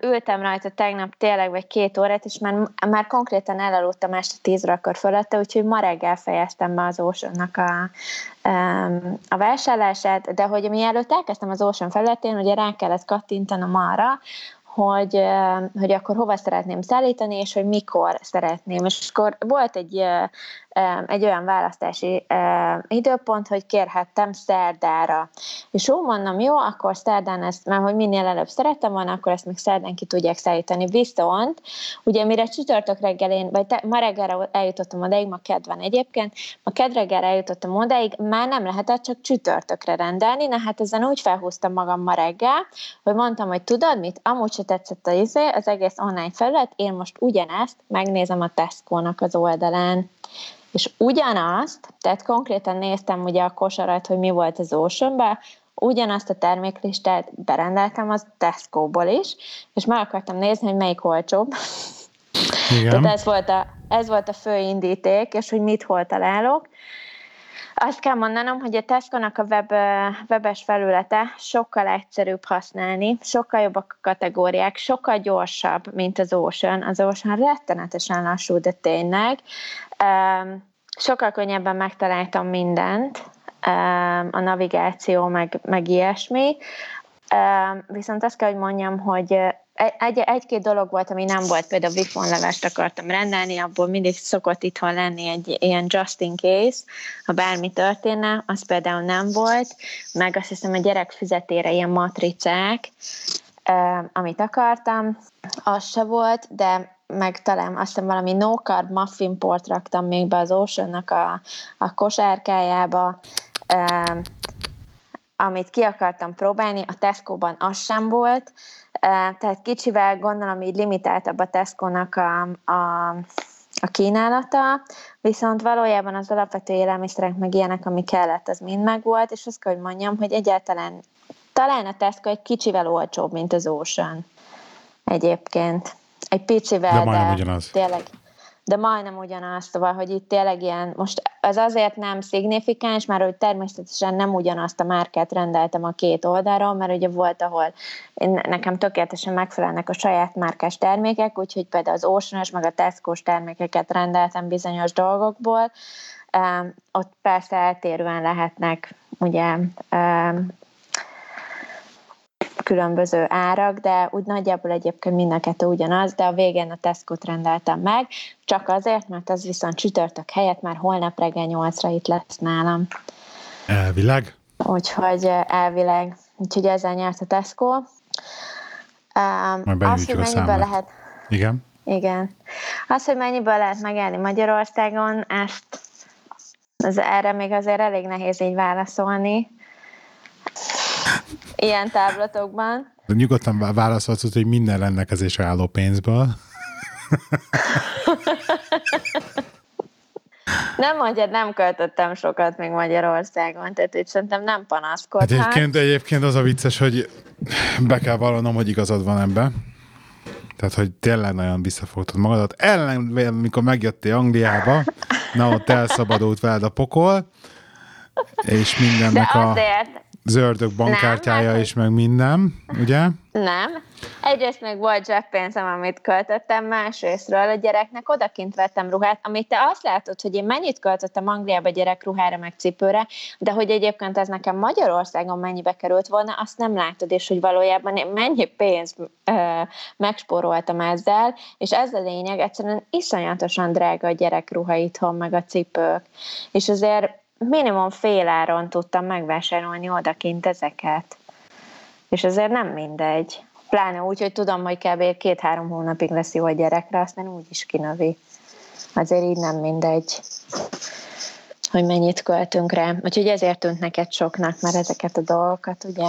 Speaker 1: Ültem rajta tegnap tényleg vagy két órát, és már, már konkrétan elaludtam este tízre akkor fölötte, úgyhogy ma reggel fejeztem be az ocean a, a vásárlását, de hogy mielőtt elkezdtem az Ocean felületén, ugye rá kellett kattintanom arra, hogy, hogy akkor hova szeretném szállítani, és hogy mikor szeretném. És akkor volt egy egy olyan választási időpont, hogy kérhettem szerdára. És úgy mondom, jó, akkor szerdán ezt, mert hogy minél előbb szerettem volna, akkor ezt még szerdán ki tudják szállítani. Viszont, ugye mire csütörtök reggelén, vagy te, ma reggelre eljutottam odaig, ma kedven egyébként, ma kedreggel eljutottam odaig, már nem lehetett csak csütörtökre rendelni, na hát ezen úgy felhúztam magam ma reggel, hogy mondtam, hogy tudod mit, amúgy se tetszett az, izé, az egész online felület, én most ugyanezt megnézem a Tesco-nak az oldalán. És ugyanazt, tehát konkrétan néztem ugye a kosarat, hogy mi volt az ocean ugyanazt a terméklistát berendeltem az Tesco-ból is, és meg akartam nézni, hogy melyik olcsóbb. Igen. Tehát ez volt, a, ez volt a fő indíték, és hogy mit hol találok. Azt kell mondanom, hogy a Tesco-nak a web, webes felülete sokkal egyszerűbb használni, sokkal jobbak a kategóriák, sokkal gyorsabb, mint az Ocean. Az Ocean rettenetesen lassú, de tényleg. Sokkal könnyebben megtaláltam mindent, a navigáció, meg, meg ilyesmi. Viszont azt kell, hogy mondjam, hogy egy, egy-két dolog volt, ami nem volt, például levest akartam rendelni, abból mindig szokott itthon lenni egy ilyen just in case, ha bármi történne, az például nem volt, meg azt hiszem a gyerek fizetére ilyen matricák, amit akartam, az se volt, de meg talán azt hiszem valami no carb muffin port raktam még be az ocean a, a kosárkájába, amit ki akartam próbálni, a Tesco-ban az sem volt, tehát kicsivel gondolom így limitáltabb a Tesco-nak a, a, a kínálata, viszont valójában az alapvető élelmiszerek meg ilyenek, ami kellett, az mind megvolt, és azt kell, hogy mondjam, hogy egyáltalán talán a Tesco egy kicsivel olcsóbb, mint az Ocean egyébként. Egy picivel, de,
Speaker 2: de ugyanaz.
Speaker 1: tényleg de majdnem ugyanaz, szóval, hogy itt tényleg ilyen, most ez azért nem szignifikáns, mert hogy természetesen nem ugyanazt a márkát rendeltem a két oldalról, mert ugye volt, ahol nekem tökéletesen megfelelnek a saját márkás termékek, úgyhogy például az ocean meg a tesco termékeket rendeltem bizonyos dolgokból, ott persze eltérően lehetnek ugye különböző árak, de úgy nagyjából egyébként mind a kettő ugyanaz, de a végén a Tesco-t rendeltem meg, csak azért, mert az viszont csütörtök helyett már holnap reggel 8-ra itt lesz nálam.
Speaker 2: Elvileg?
Speaker 1: Úgyhogy elvileg. Úgyhogy ezzel nyert a Tesco.
Speaker 2: Um,
Speaker 1: az, hogy mennyiből lehet...
Speaker 2: Igen?
Speaker 1: Igen. Az, hogy mennyiből lehet megállni Magyarországon, ezt az erre még azért elég nehéz így válaszolni. Ilyen táblatokban.
Speaker 2: De nyugodtan válaszolsz, hogy minden rendelkezésre álló pénzből.
Speaker 1: Nem mondja, nem költöttem sokat még Magyarországon, tehát itt szerintem nem panaszkodhat.
Speaker 2: Hát egyébként, egyébként az a vicces, hogy be kell vallanom, hogy igazad van ebbe. Tehát, hogy tényleg nagyon visszafogtad magadat. Ellen, mikor megjöttél Angliába, na ott elszabadult veled a pokol, és mindennek
Speaker 1: De azért,
Speaker 2: a zördök bankkártyája is, meg minden, ugye?
Speaker 1: Nem. Egyrészt még volt zseppénzem, amit költöttem, másrésztről a gyereknek odakint vettem ruhát, amit te azt látod, hogy én mennyit költöttem Angliába gyerekruhára, meg cipőre, de hogy egyébként ez nekem Magyarországon mennyibe került volna, azt nem látod, és hogy valójában én mennyi pénzt ö, megspóroltam ezzel, és ez a lényeg, egyszerűen iszonyatosan drága a gyerekruha itthon, meg a cipők. És azért minimum fél áron tudtam megvásárolni odakint ezeket. És azért nem mindegy. Pláne úgy, hogy tudom, hogy kb. két-három hónapig lesz jó a gyerekre, aztán úgy is kinövi. Azért így nem mindegy, hogy mennyit költünk rá. Úgyhogy ezért tűnt neked soknak, mert ezeket a dolgokat ugye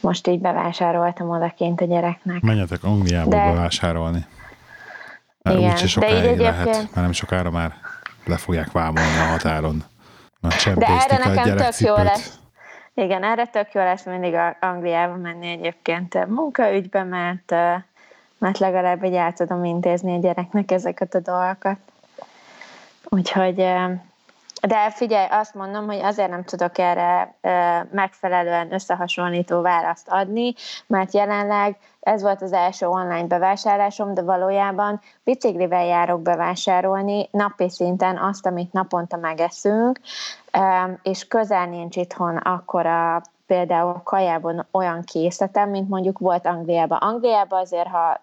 Speaker 1: most így bevásároltam odakint a gyereknek.
Speaker 2: Menjetek Angliába de... bevásárolni. Mert Igen, úgyse sokáig de így lehet, mert nem sokára már le fogják vámolni a határon.
Speaker 1: De erre nekem tök jó lesz. Igen, erre tök jó lesz mindig Angliába menni egyébként munkaügybe, mert, mert legalább egy el tudom intézni a gyereknek ezeket a dolgokat. Úgyhogy, de figyelj, azt mondom, hogy azért nem tudok erre megfelelően összehasonlító választ adni, mert jelenleg ez volt az első online bevásárlásom, de valójában biciklivel járok bevásárolni napi szinten azt, amit naponta megeszünk, és közel nincs itthon akkora például kajában olyan készletem, mint mondjuk volt Angliában. Angliában azért, ha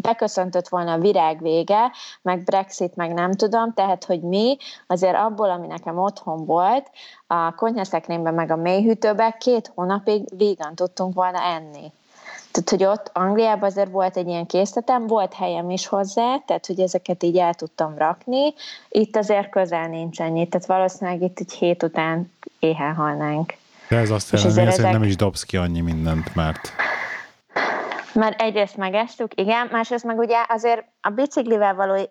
Speaker 1: beköszöntött volna a virág vége, meg Brexit, meg nem tudom, tehát, hogy mi azért abból, ami nekem otthon volt, a konyhaszekrényben meg a mélyhűtőben két hónapig vígan tudtunk volna enni. Tehát, hogy ott Angliában azért volt egy ilyen készletem, volt helyem is hozzá, tehát, hogy ezeket így el tudtam rakni. Itt azért közel nincs ennyi, tehát valószínűleg itt egy hét után éhen halnánk.
Speaker 2: De ez azt jelenti, hogy ezek... nem is dobsz ki annyi mindent, mert...
Speaker 1: Mert egyrészt megestük, igen, másrészt meg ugye azért a biciklivel való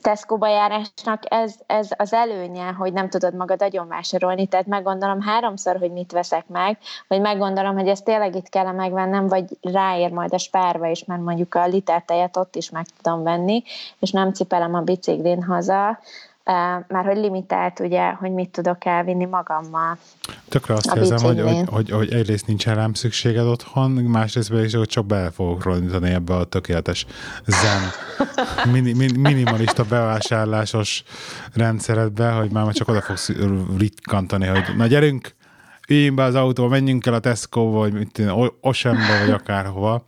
Speaker 1: Tesco-ba járásnak ez, ez az előnye, hogy nem tudod magad agyon vásárolni, tehát meggondolom háromszor, hogy mit veszek meg, vagy meggondolom, hogy ezt tényleg itt kell megvennem, vagy ráér majd a spárba is, mert mondjuk a liter tejet ott is meg tudom venni, és nem cipelem a biciklin haza, már hogy limitált, ugye, hogy mit tudok elvinni magammal.
Speaker 2: Tökre azt érzem, hogy, hogy, hogy, hogy egyrészt nincs rám szükséged otthon, másrészt pedig hogy csak be fogok rondítani ebbe a tökéletes zen, mini, minimalista bevásárlásos rendszeredbe, hogy már csak oda fogsz ritkantani, hogy na gyerünk, üljünk be az autóba, menjünk el a Tesco-ba, vagy mit, Osemba, vagy akárhova,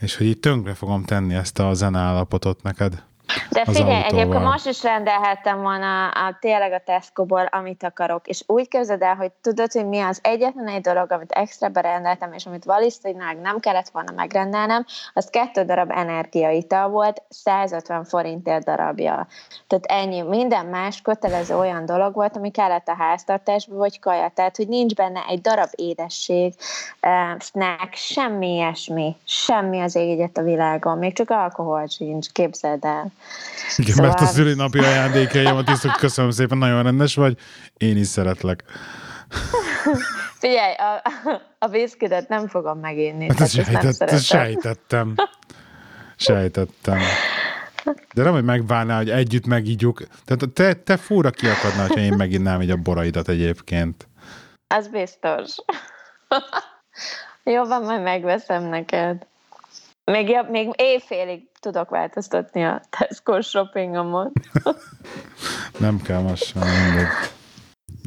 Speaker 2: és hogy így tönkre fogom tenni ezt a zenállapotot neked.
Speaker 1: De figyelj, egyébként most is rendelhettem volna a, a, tényleg a Tesco-ból, amit akarok, és úgy képzeld el, hogy tudod, hogy mi az egyetlen egy dolog, amit extra berendeltem, és amit valószínűleg nem kellett volna megrendelnem, az kettő darab energiaital volt, 150 forintért darabja. Tehát ennyi, minden más kötelező olyan dolog volt, ami kellett a háztartásba, vagy kaja. Tehát, hogy nincs benne egy darab édesség, uh, snack, semmi ilyesmi, semmi az égyet a világon, még csak alkohol sincs, képzeld el.
Speaker 2: Igen, szóval... mert a szülinapi ajándékaimat is köszönöm szépen, nagyon rendes vagy, én is szeretlek.
Speaker 1: Figyelj, a, a viszkidet nem fogom meginni.
Speaker 2: Hát ezt sejtett, sejtettem. Sejtettem. De nem, hogy megválná, hogy együtt megígyuk. Tehát te, te fúra kiakadnál, ha én meginnám így a boraidat egyébként.
Speaker 1: Az biztos. Jó van, majd megveszem neked. Még, jobb, még éjfélig tudok változtatni a Tesco shoppingomon.
Speaker 2: Nem kell most sem,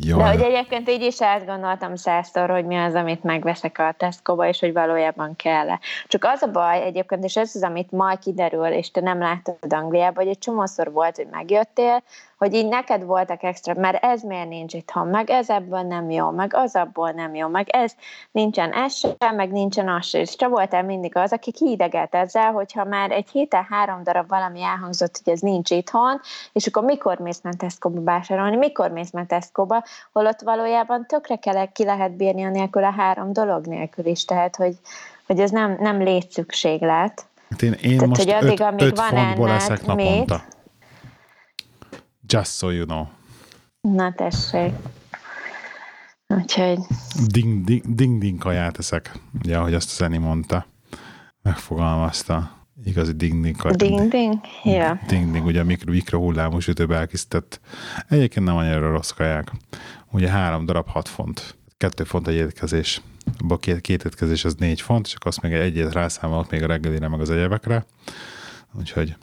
Speaker 1: Jó. De hogy egyébként így is átgondoltam százszor, hogy mi az, amit megveszek a Tesco-ba, és hogy valójában kell -e. Csak az a baj egyébként, és ez az, amit majd kiderül, és te nem láttad Angliában, hogy egy csomószor volt, hogy megjöttél, hogy így neked voltak extra, mert ez miért nincs itthon, meg ez ebből nem jó, meg az abból nem jó, meg ez nincsen ez sem, meg nincsen az sem. És te voltál mindig az, aki kiidegelt ezzel, hogyha már egy héten három darab valami elhangzott, hogy ez nincs itthon, és akkor mikor mész ment Tesco-ba vásárolni, mikor mész ment Tesco-ba, holott valójában tökre kell, ki lehet bírni a nélkül a három dolog nélkül is, tehát hogy, hogy ez nem, nem létszükséglet.
Speaker 2: Hát én, én Tehát, most hogy addig, öt, amíg öt van fontból leszek naponta. Just so you know.
Speaker 1: Na tessék. Úgyhogy...
Speaker 2: Ding, ding, kaját eszek, ugye, ahogy azt Zeni mondta. Megfogalmazta. Igazi ding, ding kaját.
Speaker 1: Ding, ding, ja.
Speaker 2: Ding, ding, ugye a mikro, mikrohullámú sütőbe elkészített. Egyébként nem annyira rossz kaják. Ugye három darab hat font. Kettő font egy étkezés abban két, két étkezés az négy font, és akkor azt még egyet rászámolok még a reggelire, meg az egyebekre. Úgyhogy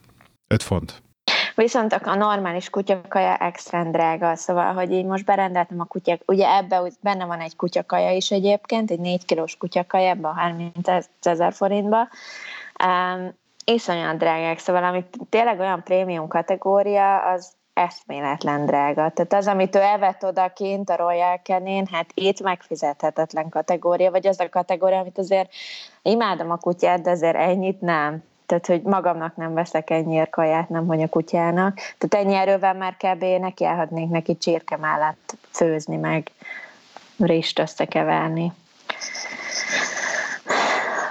Speaker 2: öt font.
Speaker 1: Viszont a normális kutyakaja extra drága, szóval, hogy így most berendeltem a kutyák, ugye ebbe benne van egy kutyakaja is egyébként, egy négy kilós kutyakaja, ebbe a 30 ezer forintba, um, iszonyat drágák, szóval ami tényleg olyan prémium kategória, az eszméletlen drága. Tehát az, amit ő elvett odakint a Royal Canin, hát itt megfizethetetlen kategória, vagy az a kategória, amit azért imádom a kutyát, de azért ennyit nem. Tehát, hogy magamnak nem veszek ennyi kaját, nem hogy a kutyának. Tehát ennyi erővel már kb. nekiállhatnék neki csirke mellett főzni, meg rist összekeverni.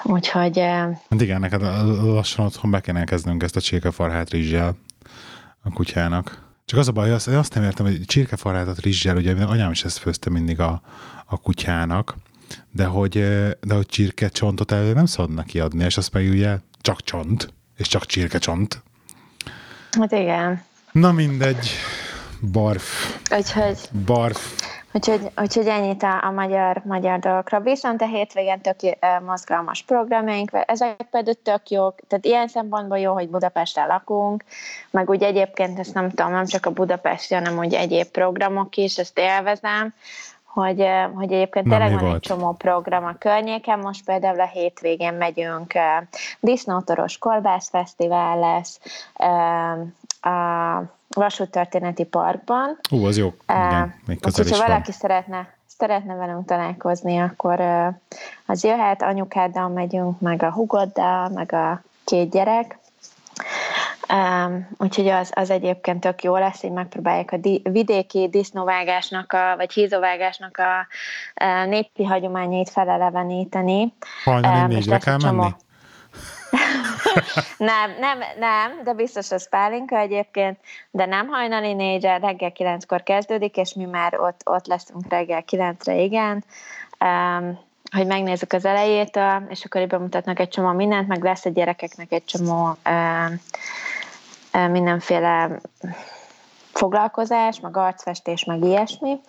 Speaker 1: Úgyhogy... Eh,
Speaker 2: hát igen, neked lassan otthon be kéne kezdnünk ezt a csirkefarhát rizssel a kutyának. Csak az a baj, azt, azt nem értem, hogy csirkefarátat rizssel, ugye anyám is ezt főzte mindig a, a kutyának, de hogy, de hogy csirke csontot el nem szabad neki adni, és azt meg ugye csak csont, és csak csirke csont.
Speaker 1: Hát igen.
Speaker 2: Na mindegy. Barf.
Speaker 1: Úgyhogy...
Speaker 2: Barf.
Speaker 1: Úgyhogy, úgyhogy ennyit a, a magyar, magyar dolgokra. Viszont a hétvégén tök mozgalmas programjaink, ezek pedig tök jók, tehát ilyen szempontból jó, hogy Budapesten lakunk, meg úgy egyébként ezt nem tudom, nem csak a Budapesti, hanem úgy egyéb programok is, ezt élvezem, hogy, hogy egyébként tényleg van volt? egy csomó program a környéken, most például a hétvégén megyünk, Disznótoros Kolbászfesztivál lesz, a Vasúttörténeti Parkban.
Speaker 2: Ú, az jó. Igen,
Speaker 1: még közel is valaki szeretne, szeretne velünk találkozni, akkor az jöhet, anyukáddal megyünk, meg a hugoddal, meg a két gyerek. Um, úgyhogy az, az egyébként tök jó lesz, így megpróbálják a di- vidéki disznóvágásnak, a, vagy hízovágásnak a, a népi hagyományait feleleveníteni.
Speaker 2: Hajnali um, négyre kell menni? Csomó,
Speaker 1: nem, nem, nem, de biztos az pálinka egyébként, de nem hajnali négyre, reggel kilenckor kezdődik, és mi már ott, ott leszünk reggel kilencre, igen. Um, hogy megnézzük az elejét, és akkor bemutatnak egy csomó mindent, meg lesz a gyerekeknek egy csomó mindenféle foglalkozás, meg arcfestés, meg ilyesmi.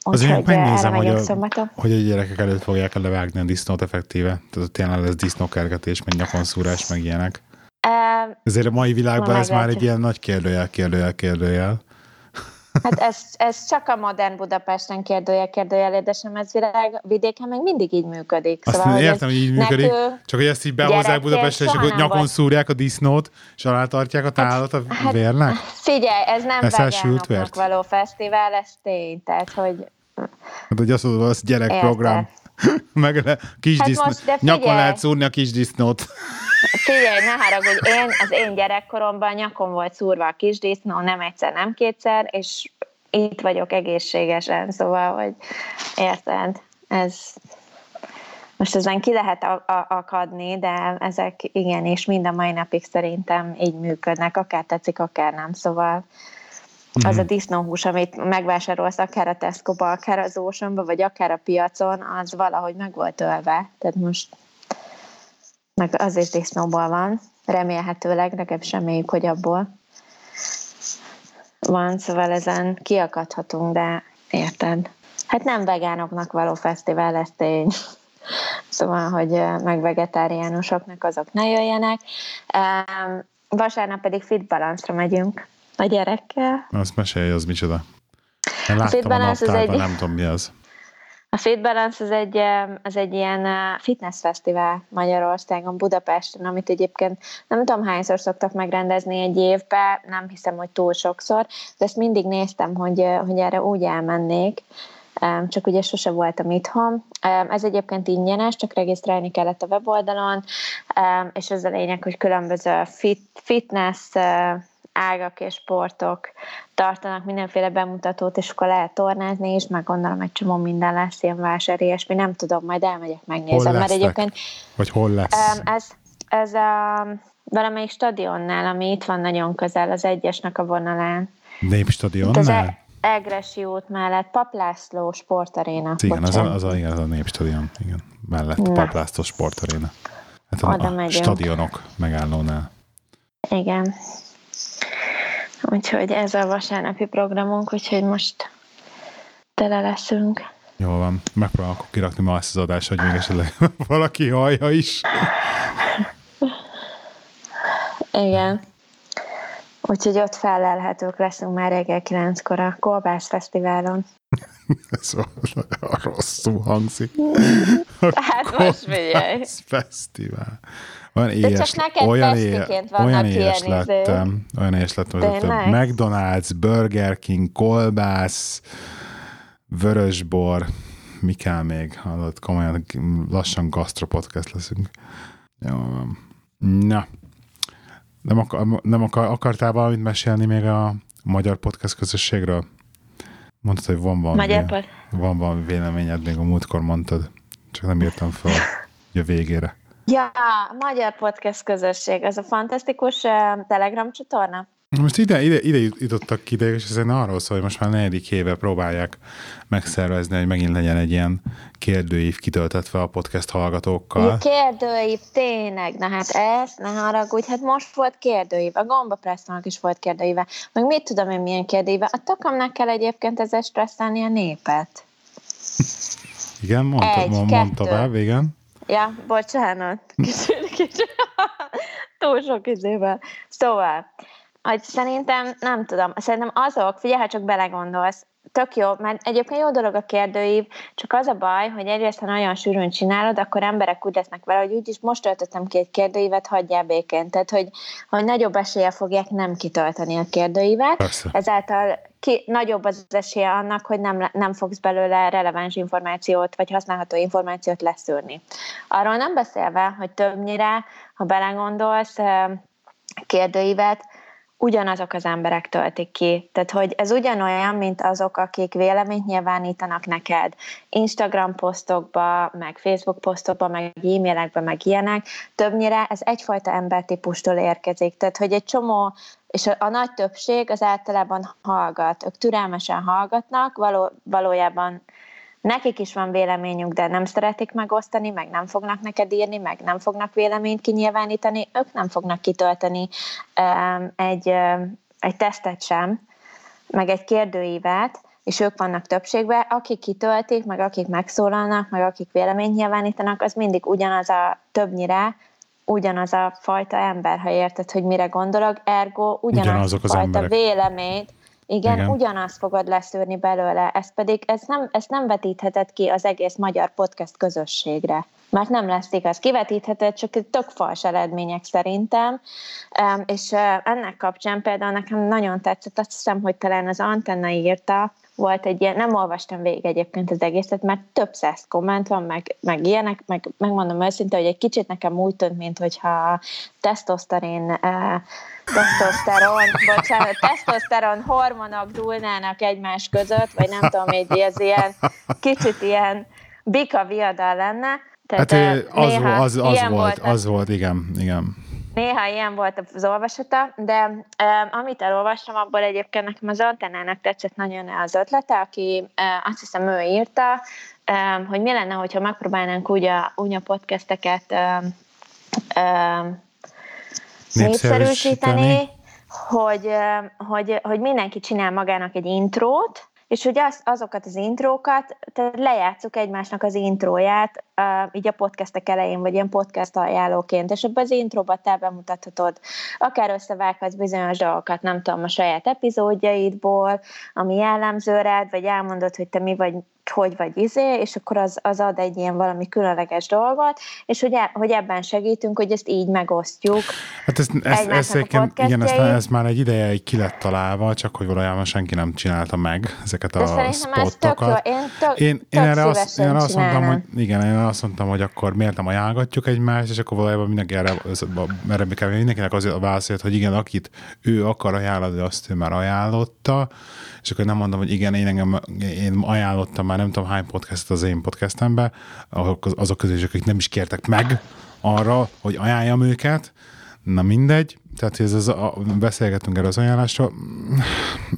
Speaker 2: Azért megnézem, hogy a, hogy a gyerekek előtt fogják levágni a disznót effektíve. Tehát tényleg lesz disznókergetés, meg nyakonszúrás, meg ilyenek. Ezért a mai világban ez már egy ilyen nagy kérdőjel, kérdőjel, kérdőjel.
Speaker 1: Hát ez, ez csak a modern Budapesten kérdője, kérdőjel, de sem ez világ, vidéken meg mindig így működik.
Speaker 2: Azt szóval, értem, hogy így működik, csak hogy ezt így behozzák Budapestre, és akkor nyakon volt. szúrják a disznót, és alá tartják a tálat a hát, vérnek? Hát
Speaker 1: figyelj, ez nem vegánoknak való fesztivál, ez tény, tehát hogy
Speaker 2: Hát, hogy azt mondod, az gyerekprogram. Meg le, kis hát disznó. Nyakon lehet szúrni a kis disznót.
Speaker 1: Figyelj, ne haragudj, én az én gyerekkoromban nyakon volt szúrva a kis disznó, nem egyszer, nem kétszer, és itt vagyok egészségesen, szóval, hogy érted, ez most ezen ki lehet akadni, de ezek igenis mind a mai napig szerintem így működnek, akár tetszik, akár nem, szóval Mm-hmm. Az a disznóhús, amit megvásárolsz akár a Tesco-ba, akár az ocean vagy akár a piacon, az valahogy meg volt ölve. Tehát most meg azért disznóból van. Remélhetőleg, nekem reméljük, hogy abból van, szóval ezen kiakadhatunk, de érted? Hát nem vegánoknak való fesztivál lesz tény. Szóval, hogy meg vegetáriánusoknak azok ne jöjjenek. Vasárnap pedig fit balance megyünk a gyerekkel.
Speaker 2: Azt mesélj, az micsoda. Én láttam a, a naptárban, egy... nem tudom mi az.
Speaker 1: A Fit Balance az egy, az egy ilyen fitness fesztivál Magyarországon, Budapesten, amit egyébként nem tudom hányszor szoktak megrendezni egy évben, nem hiszem, hogy túl sokszor, de ezt mindig néztem, hogy, hogy erre úgy elmennék, csak ugye sose voltam itthon. Ez egyébként ingyenes, csak regisztrálni kellett a weboldalon, és az a lényeg, hogy különböző fit, fitness ágak és sportok tartanak mindenféle bemutatót, és akkor lehet tornázni is, meg gondolom egy csomó minden lesz, ilyen vásár, ilyesmi, nem tudom, majd elmegyek, megnézem.
Speaker 2: Hol mert egyébként... Vagy hol lesz?
Speaker 1: Ez, ez a valamelyik stadionnál, ami itt van nagyon közel, az egyesnek a vonalán.
Speaker 2: Népstadionnál?
Speaker 1: Egresi út mellett, Paplászló sportaréna.
Speaker 2: Igen, az a, az, a, igen, az a népstadion, igen, mellett, Na. Paplászló sportaréna. Hát a, Oda a stadionok megállónál.
Speaker 1: Igen. Úgyhogy ez a vasárnapi programunk, úgyhogy most tele leszünk.
Speaker 2: Jó van, megpróbálok kirakni ma ezt az adást, hogy még esetleg valaki hallja is.
Speaker 1: Igen. Úgyhogy ott felelhetők leszünk már reggel kilenckor a Kolbász Fesztiválon.
Speaker 2: Ez rosszul hangzik.
Speaker 1: A hát most figyelj.
Speaker 2: Fesztivál. Olyan éhes, csak neked olyan, éhe, olyan éhes izé. lettem, olyan éhes lettem, hogy McDonald's, Burger King, kolbász, vörösbor, mi kell még? Hallott, komolyan lassan gastropodcast leszünk. Jó, na, nem, akar, nem akar, akartál valamit mesélni még a magyar podcast közösségről? Mondtad, hogy van valami, magyar van valami véleményed, még a múltkor mondtad. Csak nem írtam fel a végére.
Speaker 1: Ja, a Magyar Podcast Közösség, az a fantasztikus uh, Telegram csatorna?
Speaker 2: Most ide, ide, ide jutottak ide, és ezen arról szól, hogy most már negyedik éve próbálják megszervezni, hogy megint legyen egy ilyen kérdőív kitöltetve a podcast hallgatókkal. Ja,
Speaker 1: kérdőív, tényleg, na hát ez, ne haragudj, hát most volt kérdőív, a Gomba Presszónak is volt kérdőíve, meg mit tudom én milyen kérdőíve, a takamnak kell egyébként ezzel stresszelni a népet.
Speaker 2: Igen, mondta, egy, mond, mond tovább, igen.
Speaker 1: Ja, bocsánat. Kicsit, kicsit. Túl sok idővel. Szóval, hogy szerintem, nem tudom, szerintem azok, figyelj, ha csak belegondolsz, tök jó, mert egyébként jó dolog a kérdőív, csak az a baj, hogy egyrészt, ha nagyon sűrűn csinálod, akkor emberek úgy lesznek vele, hogy úgyis most töltöttem ki egy kérdőívet, hagyjál békén. Tehát, hogy, hogy nagyobb esélye fogják nem kitölteni a kérdőívet. Persze. Ezáltal ki, nagyobb az esélye annak, hogy nem, nem fogsz belőle releváns információt, vagy használható információt leszűrni. Arról nem beszélve, hogy többnyire, ha belegondolsz, kérdőívet, ugyanazok az emberek töltik ki. Tehát, hogy ez ugyanolyan, mint azok, akik véleményt nyilvánítanak neked Instagram posztokba, meg Facebook posztokba, meg e-mailekbe, meg ilyenek. Többnyire ez egyfajta embertípustól érkezik. Tehát, hogy egy csomó és a, a nagy többség az általában hallgat. Ők türelmesen hallgatnak, való, valójában nekik is van véleményük, de nem szeretik megosztani, meg nem fognak neked írni, meg nem fognak véleményt kinyilvánítani, ők nem fognak kitölteni um, egy, um, egy tesztet sem, meg egy kérdőívet, és ők vannak többségben, akik kitöltik, meg akik megszólalnak, meg akik véleményt nyilvánítanak, az mindig ugyanaz a többnyire, ugyanaz a fajta ember, ha érted, hogy mire gondolok, ergo ugyanaz Ugyanazok az fajta emberek. véleményt, igen, Igen, ugyanazt fogod leszűrni belőle, ez pedig ez nem, ezt nem vetítheted ki az egész magyar podcast közösségre, mert nem lesz igaz. Kivetítheted, csak tök fals eredmények szerintem, és ennek kapcsán például nekem nagyon tetszett, azt hiszem, hogy talán az Antenna írta, volt egy ilyen, nem olvastam végig egyébként az egészet, mert több száz komment van, meg, meg ilyenek, meg megmondom őszintén, hogy egy kicsit nekem úgy tűnt, mint hogyha tesztoszterin, eh, tesztoszteron, bocsánat, tesztoszteron hormonok dúlnának egymás között, vagy nem tudom, egy ez ilyen, kicsit ilyen bika viadal lenne.
Speaker 2: Tehát, hát az, néha az, az, az volt, volt, az volt, igen, igen.
Speaker 1: Néha ilyen volt az olvasata, de um, amit elolvastam, abból egyébként nekem az Antennának tetszett nagyon az ötlete, aki uh, azt hiszem ő írta, um, hogy mi lenne, hogyha megpróbálnánk úgy a, úgy a podcasteket um, um, népszerűsíteni, hogy, hogy, hogy mindenki csinál magának egy intrót, és hogy az, azokat az intrókat, tehát lejátszuk egymásnak az intróját, uh, így a podcastek elején, vagy ilyen podcast ajánlóként, és abban az intróban te bemutathatod, akár összevághatsz bizonyos dolgokat, nem tudom, a saját epizódjaidból, ami jellemző rád, vagy elmondod, hogy te mi vagy hogy vagy izé, és akkor az, az ad egy ilyen valami különleges dolgot, és hogy, e, hogy ebben segítünk, hogy ezt így megosztjuk.
Speaker 2: Hát ezt, ezt, ezt, ezt igen, ezt, ezt, már egy ideje egy ki lett találva, csak hogy valójában senki nem csinálta meg ezeket De a spottokat.
Speaker 1: Én, tök,
Speaker 2: én, én, erre azt, én azt mondtam, hogy igen, én azt mondtam, hogy akkor miért nem ajánlgatjuk egymást, és akkor valójában mindenki erre, erre mindenkinek azért a válaszért, hogy igen, akit ő akar ajánlani, azt ő már ajánlotta, és akkor nem mondom, hogy igen, én, engem, én ajánlottam már nem tudom hány podcastot az én podcastembe, azok közül, akik nem is kértek meg arra, hogy ajánljam őket, na mindegy, tehát ez az, a, beszélgetünk erről az ajánlásról.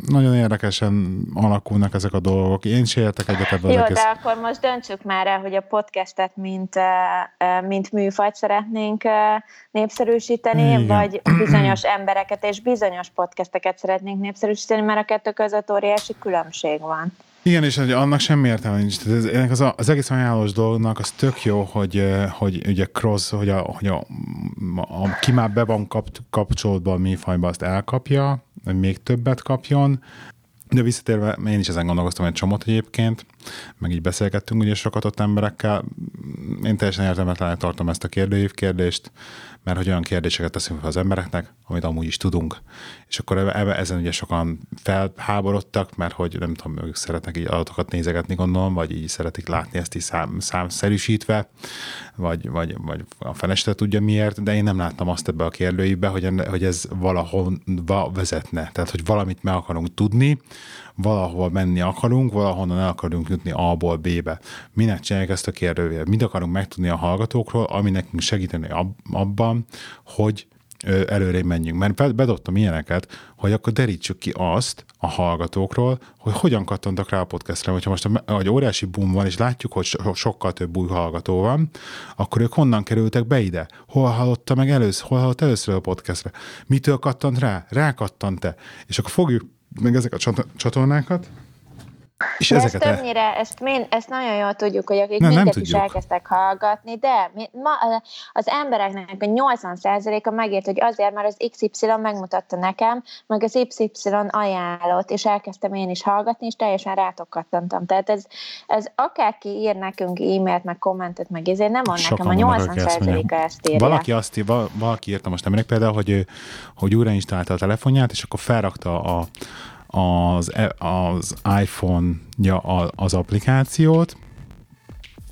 Speaker 2: Nagyon érdekesen alakulnak ezek a dolgok. Én se értek egyet ebben
Speaker 1: Jó, de akkor most döntsük már el, hogy a podcastet mint, mint műfajt szeretnénk népszerűsíteni, Igen. vagy bizonyos embereket és bizonyos podcasteket szeretnénk népszerűsíteni, mert a kettő között óriási különbség van.
Speaker 2: Igen, és annak semmi értelme nincs. Tehát ez, ennek az, az egész ajánlós dolognak az tök jó, hogy, hogy ugye cross, hogy, a, hogy a, a, ki már be van kap, kapcsolódva a műfajba, azt elkapja, hogy még többet kapjon. De visszatérve, én is ezen gondolkoztam egy csomót egyébként, meg így beszélgettünk ugye sokat ott emberekkel. Én teljesen értelmetlenek tartom ezt a kérdőív kérdést, mert hogy olyan kérdéseket teszünk fel az embereknek, amit amúgy is tudunk. És akkor ezen ugye sokan felháborodtak, mert hogy nem tudom, ők szeretnek így adatokat nézegetni, gondolom, vagy így szeretik látni ezt így szám, számszerűsítve, vagy, vagy, vagy a feleste tudja miért, de én nem láttam azt ebbe a kérdőjébe, hogy, hogy ez valahol vezetne. Tehát, hogy valamit meg akarunk tudni, valahol menni akarunk, valahonnan el akarunk jutni A-ból B-be. Minek csinálják ezt a kérdőjét? Mit akarunk megtudni a hallgatókról, ami nekünk segíteni abban, hogy előre menjünk. Mert bedobtam ilyeneket, hogy akkor derítsük ki azt a hallgatókról, hogy hogyan kattantak rá a podcastra. Hogyha most egy óriási boom van, és látjuk, hogy so- sokkal több új hallgató van, akkor ők honnan kerültek be ide? Hol hallotta meg először? Hol hallott először a podcastra? Mitől kattant rá? Rákattant-e? És akkor fogjuk meg ezek a csatornákat,
Speaker 1: és de ezeket ezt többnyire, el... ezt, mind, ezt nagyon jól tudjuk, hogy akik nem, minket nem is elkezdtek hallgatni, de mi, ma, az embereknek a 80%-a megért, hogy azért, mert az XY megmutatta nekem, meg az YY ajánlott, és elkezdtem én is hallgatni, és teljesen rátok kattantam. Tehát ez, ez akárki ír nekünk e-mailt, meg kommentet, meg ezért nem van nekem, a 80%-a ezt írja.
Speaker 2: Valaki, azt, valaki írta most emberek például, hogy, hogy újra a telefonját, és akkor felrakta a az, e, az iPhone-ja az applikációt,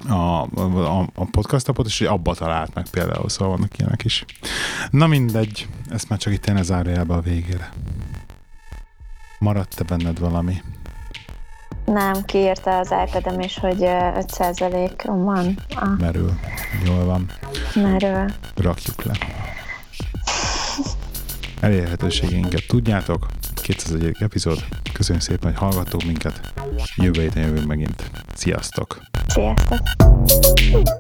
Speaker 2: a, a, a podcast appot, és abba talált meg például, szóval vannak ilyenek is. Na mindegy, ezt már csak itt én zárójelbe a végére. Maradt-e benned valami?
Speaker 1: Nem, kiírta az ipad is, hogy 5% van.
Speaker 2: Ah. Merül. Jól van.
Speaker 1: Merül.
Speaker 2: Rakjuk le. Elérhetőségeinket tudjátok, 201. epizód. Köszönjük szépen, hogy hallgattok minket. Jövő héten jövünk megint. Sziasztok!
Speaker 1: Sziasztok!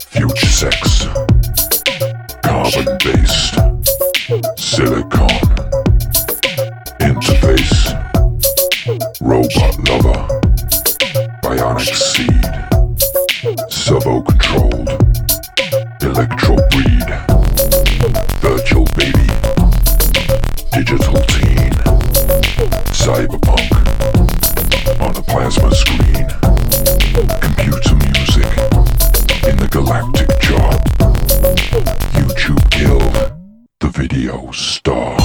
Speaker 3: Future sex Carbon based Silicon Interface Robot lover Bionic seed Servo controlled Electro breed Virtual baby Digital teen Cyberpunk on a plasma screen. Computer music in the galactic jar. YouTube killed the video star.